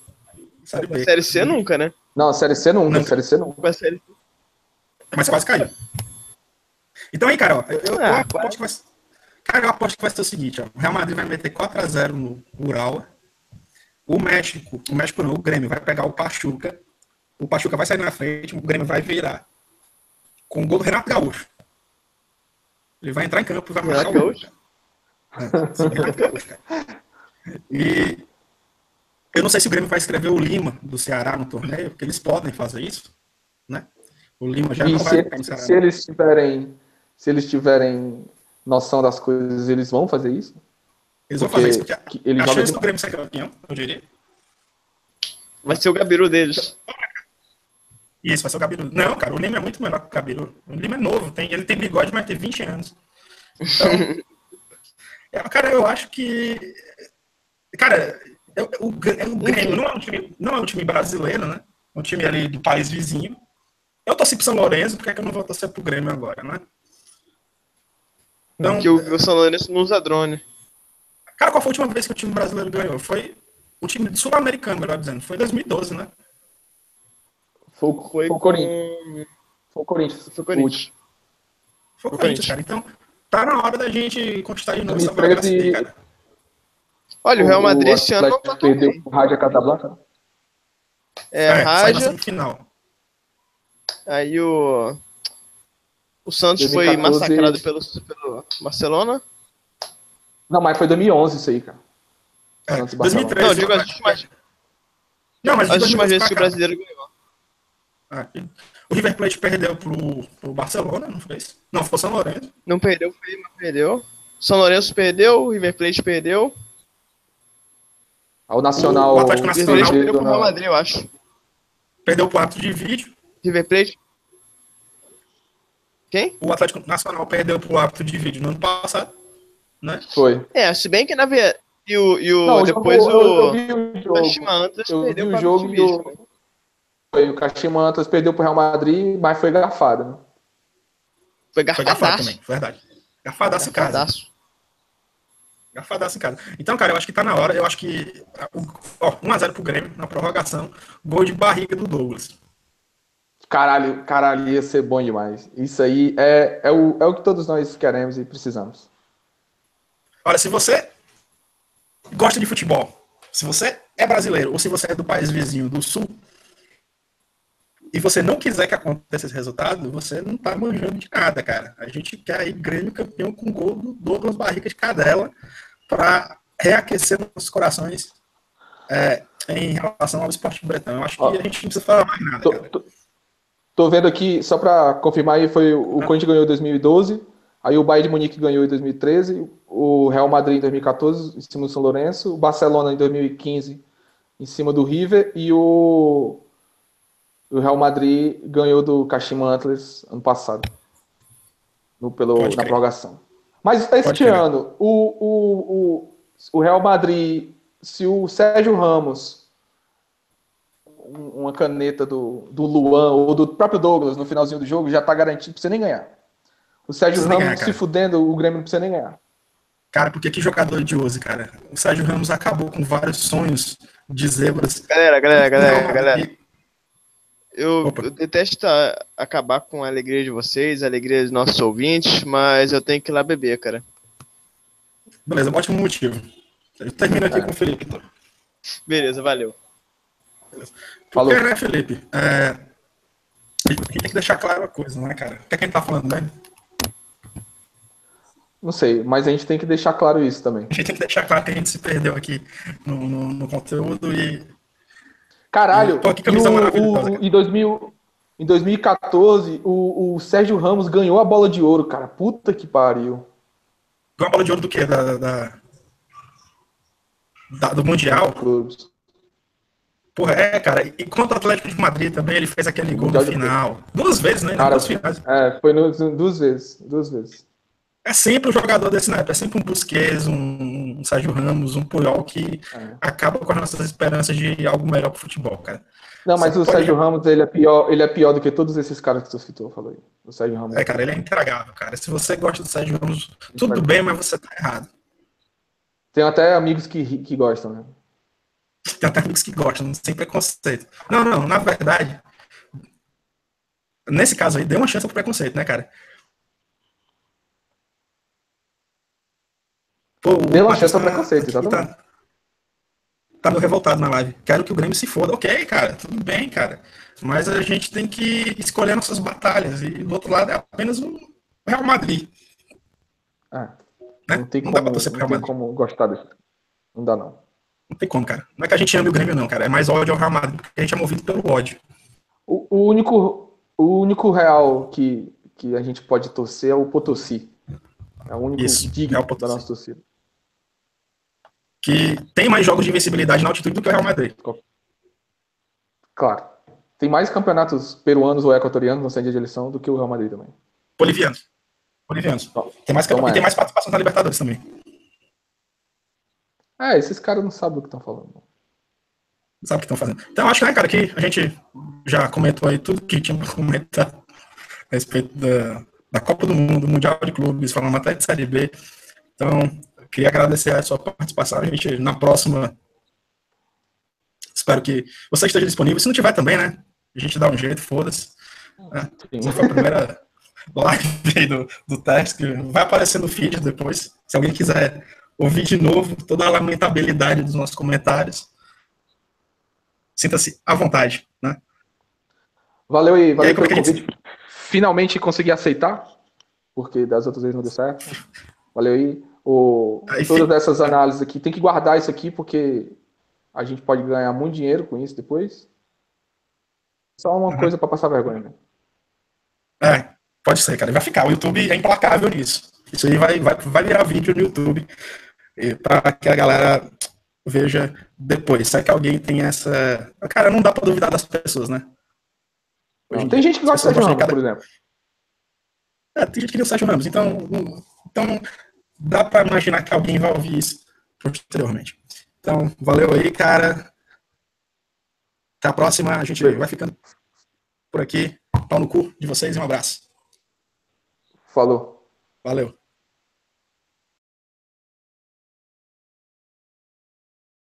Série B. Série C nunca, né? Não, Série C nunca, Nunca. Série C nunca. Com a Série. Mas quase caiu. Então aí, cara, ó, eu, eu, Ah, aposto que vai. Cara, eu aposto que vai ser o seguinte, ó. O Real Madrid vai meter 4x0 no Urawa. O México, o México não, o Grêmio vai pegar o Pachuca. O Pachuca vai sair na frente, o Grêmio vai virar. Com o gol do Renato Gaúcho. Ele vai entrar em campo e vai marcar o gol. É, cara. E eu não sei se o Grêmio vai escrever o Lima do Ceará no torneio, porque eles podem fazer isso, né? O Lima já E não se, vai no Ceará. se eles tiverem. Se eles tiverem noção das coisas, eles vão fazer isso? Eles vão Porque fazer isso porque que ele a joga chance do Grêmio ser campeão, eu diria. Vai ser o Gabiru deles. Isso, vai ser o Gabiru. Não, cara, o Lima é muito melhor que o Gabiru. O Lima é novo, tem, ele tem bigode, mas tem 20 anos. Então, é, cara, eu acho que. Cara, eu- o, Gr- o Grêmio não é, um time, não é um time brasileiro, né? É um time ali do país vizinho. Eu torci pro São Lourenço, por que é que eu não vou torcer pro Grêmio agora, né? Então, Que o, o São Lourenço não usa drone. cara, qual foi a última vez que o time brasileiro ganhou? Foi o time sul-americano, melhor dizendo. Foi em 2012, né? Foi, o- Foi foi Corinthians. Foi o Corinthians. Foi o Corinthians. Foi o Corinthians, cara. Então, tá na hora da gente conquistar de novo essa 2013 bagaça aí, cara. Olha, o Real Madrid esse ano não tá tão perdeu bem. o Raja Casablanca. É, na Raja, semifinal. aí o... O Santos foi 2014. massacrado pelo, pelo Barcelona. Não, mas foi 2011 isso aí, cara. É, Santos e Barcelona. 2013. Não, eu digo as últimas, Não, mas as últimas 2013 vezes que o brasileiro ganhou. Ah, O River Plate perdeu pro, pro Barcelona, não foi isso? Não, foi o São Lourenço. Não perdeu, foi, mas perdeu. São Lourenço perdeu, o River Plate perdeu. Ao Nacional. O Atlético O River Nacional Plate perdeu pro Real Madrid, eu acho. Perdeu pro ato de vídeo. River Plate. Quem? O Atlético Nacional perdeu pro árbitro de vídeo no ano passado. Né? Foi. É, se bem que na verdade. E o, e o Não, depois eu, eu, eu o. vi o O jogo. Antlers Eu vi perdeu o jogo foi, o Kashima Antlers perdeu pro Real Madrid, mas foi garfado, né? Foi Foi garfado garfadaço. também, verdade. Garfadaço em casa. Garfadaço. Garfadaço em casa. Então, cara, eu acho que tá na hora. Eu acho que. Ó, 1x0 pro Grêmio na prorrogação. Gol de barriga do Douglas. Caralho, caralho, ia ser bom demais. Isso aí é, é, o, é o que todos nós queremos e precisamos. Olha, se você gosta de futebol, se você é brasileiro ou se você é do país vizinho do sul e você não quiser que aconteça esse resultado, você não tá manjando de nada, cara. A gente quer aí Grêmio campeão com gol do Douglas Barriga de Cadela para reaquecer nossos corações é, em relação ao esporte bretão. Eu acho que Ó, a gente não precisa falar mais nada, Tô, tô- tô vendo aqui, só pra confirmar aí, foi o Corinthians ganhou em 2012, aí o Bayern de Munique ganhou em 2013, o Real Madrid em 2014, em cima do São Lourenço, o Barcelona em 2015, em cima do River, e o, o Real Madrid ganhou do Kashima Antlers ano passado, no, pelo, Pode na crer. prorrogação. Mas este ano, o, o, o, o Real Madrid, se o Sérgio Ramos um- uma caneta do, do Luan ou do próprio Douglas no finalzinho do jogo, já tá garantido, não precisa nem ganhar. O Sérgio Ramos ganhar, se fudendo, o Grêmio não precisa nem ganhar. Cara, porque que jogador de hoje, cara? O Sérgio Ramos acabou com vários sonhos de zebras. Galera, galera, galera, galera. Eu, eu detesto a- acabar com a alegria de vocês, a alegria dos nossos ouvintes, mas eu tenho que ir lá beber, cara. Beleza, ótimo motivo. Eu termino aqui com o Felipe. Então. Beleza, valeu. Falou. Porque, né, Felipe? É... A gente tem que deixar claro uma coisa, né, cara? O que, é que a gente tá falando, né? Não sei, mas a gente tem que deixar claro isso também. A gente tem que deixar claro que a gente se perdeu aqui no, no, no conteúdo e. Caralho, que e camisa o- o- em, 2000, em 2014, o, o Sérgio Ramos ganhou a bola de ouro, cara. Puta que pariu. Igual a bola de ouro do quê? Da, da- da- do Mundial? Clubes. Porra, é, cara. E quanto ao Atlético de Madrid também, ele fez aquele gol no final. Duas vezes, né? Cara, Duas finais. é, foi no- duas vezes. Duas vezes. É sempre um jogador desse naipe, é sempre um Busquets, um, um Sérgio Ramos, um Puyol que É. acaba com as nossas esperanças de algo melhor pro futebol, cara. Não, mas Você o pode- Sérgio Ramos, ele é pior, ele é pior do que todos esses caras que tu citou, falou aí. O Sérgio Ramos. É, cara, ele é intragável, cara. Se você gosta do Sérgio Ramos, tudo bem, mas você tá errado. Tem até amigos que, que gostam, né? Tem até amigos que gostam, sem preconceito. Não, não, na verdade, nesse caso aí, dê uma chance pro preconceito, né, cara? Pô, o Matheus chance ao tá- preconceito, aqui exatamente. Tá, tá meio revoltado na live. Quero que o Grêmio se foda. Ok, cara, tudo bem, cara. Mas a gente tem que escolher nossas batalhas. E do outro lado é apenas um Real Madrid. É, Né? não tem Não como, dá pra torcer pro não tem como gostar disso. Não dá, não. Não tem como, cara. Não é que a gente ame o Grêmio, não, cara. É mais ódio ao Real Madrid, porque a gente é movido pelo ódio. O, o único, o único real que, que a gente pode torcer é o Potosí. É o único Isso, digno é o da nossa torcida. Que tem mais jogos de invencibilidade na altitude do que o Real Madrid. Claro. Tem mais campeonatos peruanos ou equatorianos no dia de eleição do que o Real Madrid também. Bolivianos. Bolivianos. Tem mais, Toma e tem mais participação na Libertadores também. É, esses caras não sabem o que estão falando. Não sabe o que estão fazendo. Então, acho que, né, cara, que a gente já comentou aí tudo que tinha pra comentar a respeito da, da Copa do Mundo, Mundial de Clubes, falando até de Série B. Então, queria agradecer a sua participação. A gente, na próxima, espero que você esteja disponível. Se não tiver também, né, a gente dá um jeito, foda-se. Sim. Essa foi a primeira live aí do, do teste, que vai aparecer no feed depois. Se alguém quiser ouvir de novo toda a lamentabilidade dos nossos comentários, sinta-se à vontade, né? Valeu aí, valeu aí, como pelo é a gente-. Finalmente consegui aceitar, porque das outras vezes não deu certo. Valeu aí. O, Aí todas fica- essas análises aqui. Tem que guardar isso aqui porque a gente pode ganhar muito dinheiro com isso depois. Só uma Uhum. coisa para passar vergonha. Né? É, pode ser, cara. Vai ficar. O YouTube é implacável nisso. Isso aí vai, vai, vai virar vídeo no YouTube para que a galera veja depois. Será que alguém tem essa. Cara, não dá pra duvidar das pessoas, né? Em Tem gente que gosta de Sérgio Ramos, de por exemplo. É, tem gente que nem o Sérgio Ramos. Então, então dá pra imaginar que alguém vai ouvir isso posteriormente. Então, valeu aí, cara. Até a próxima. A gente vai ficando por aqui. Pau no cu de vocês e um abraço. Falou. Valeu.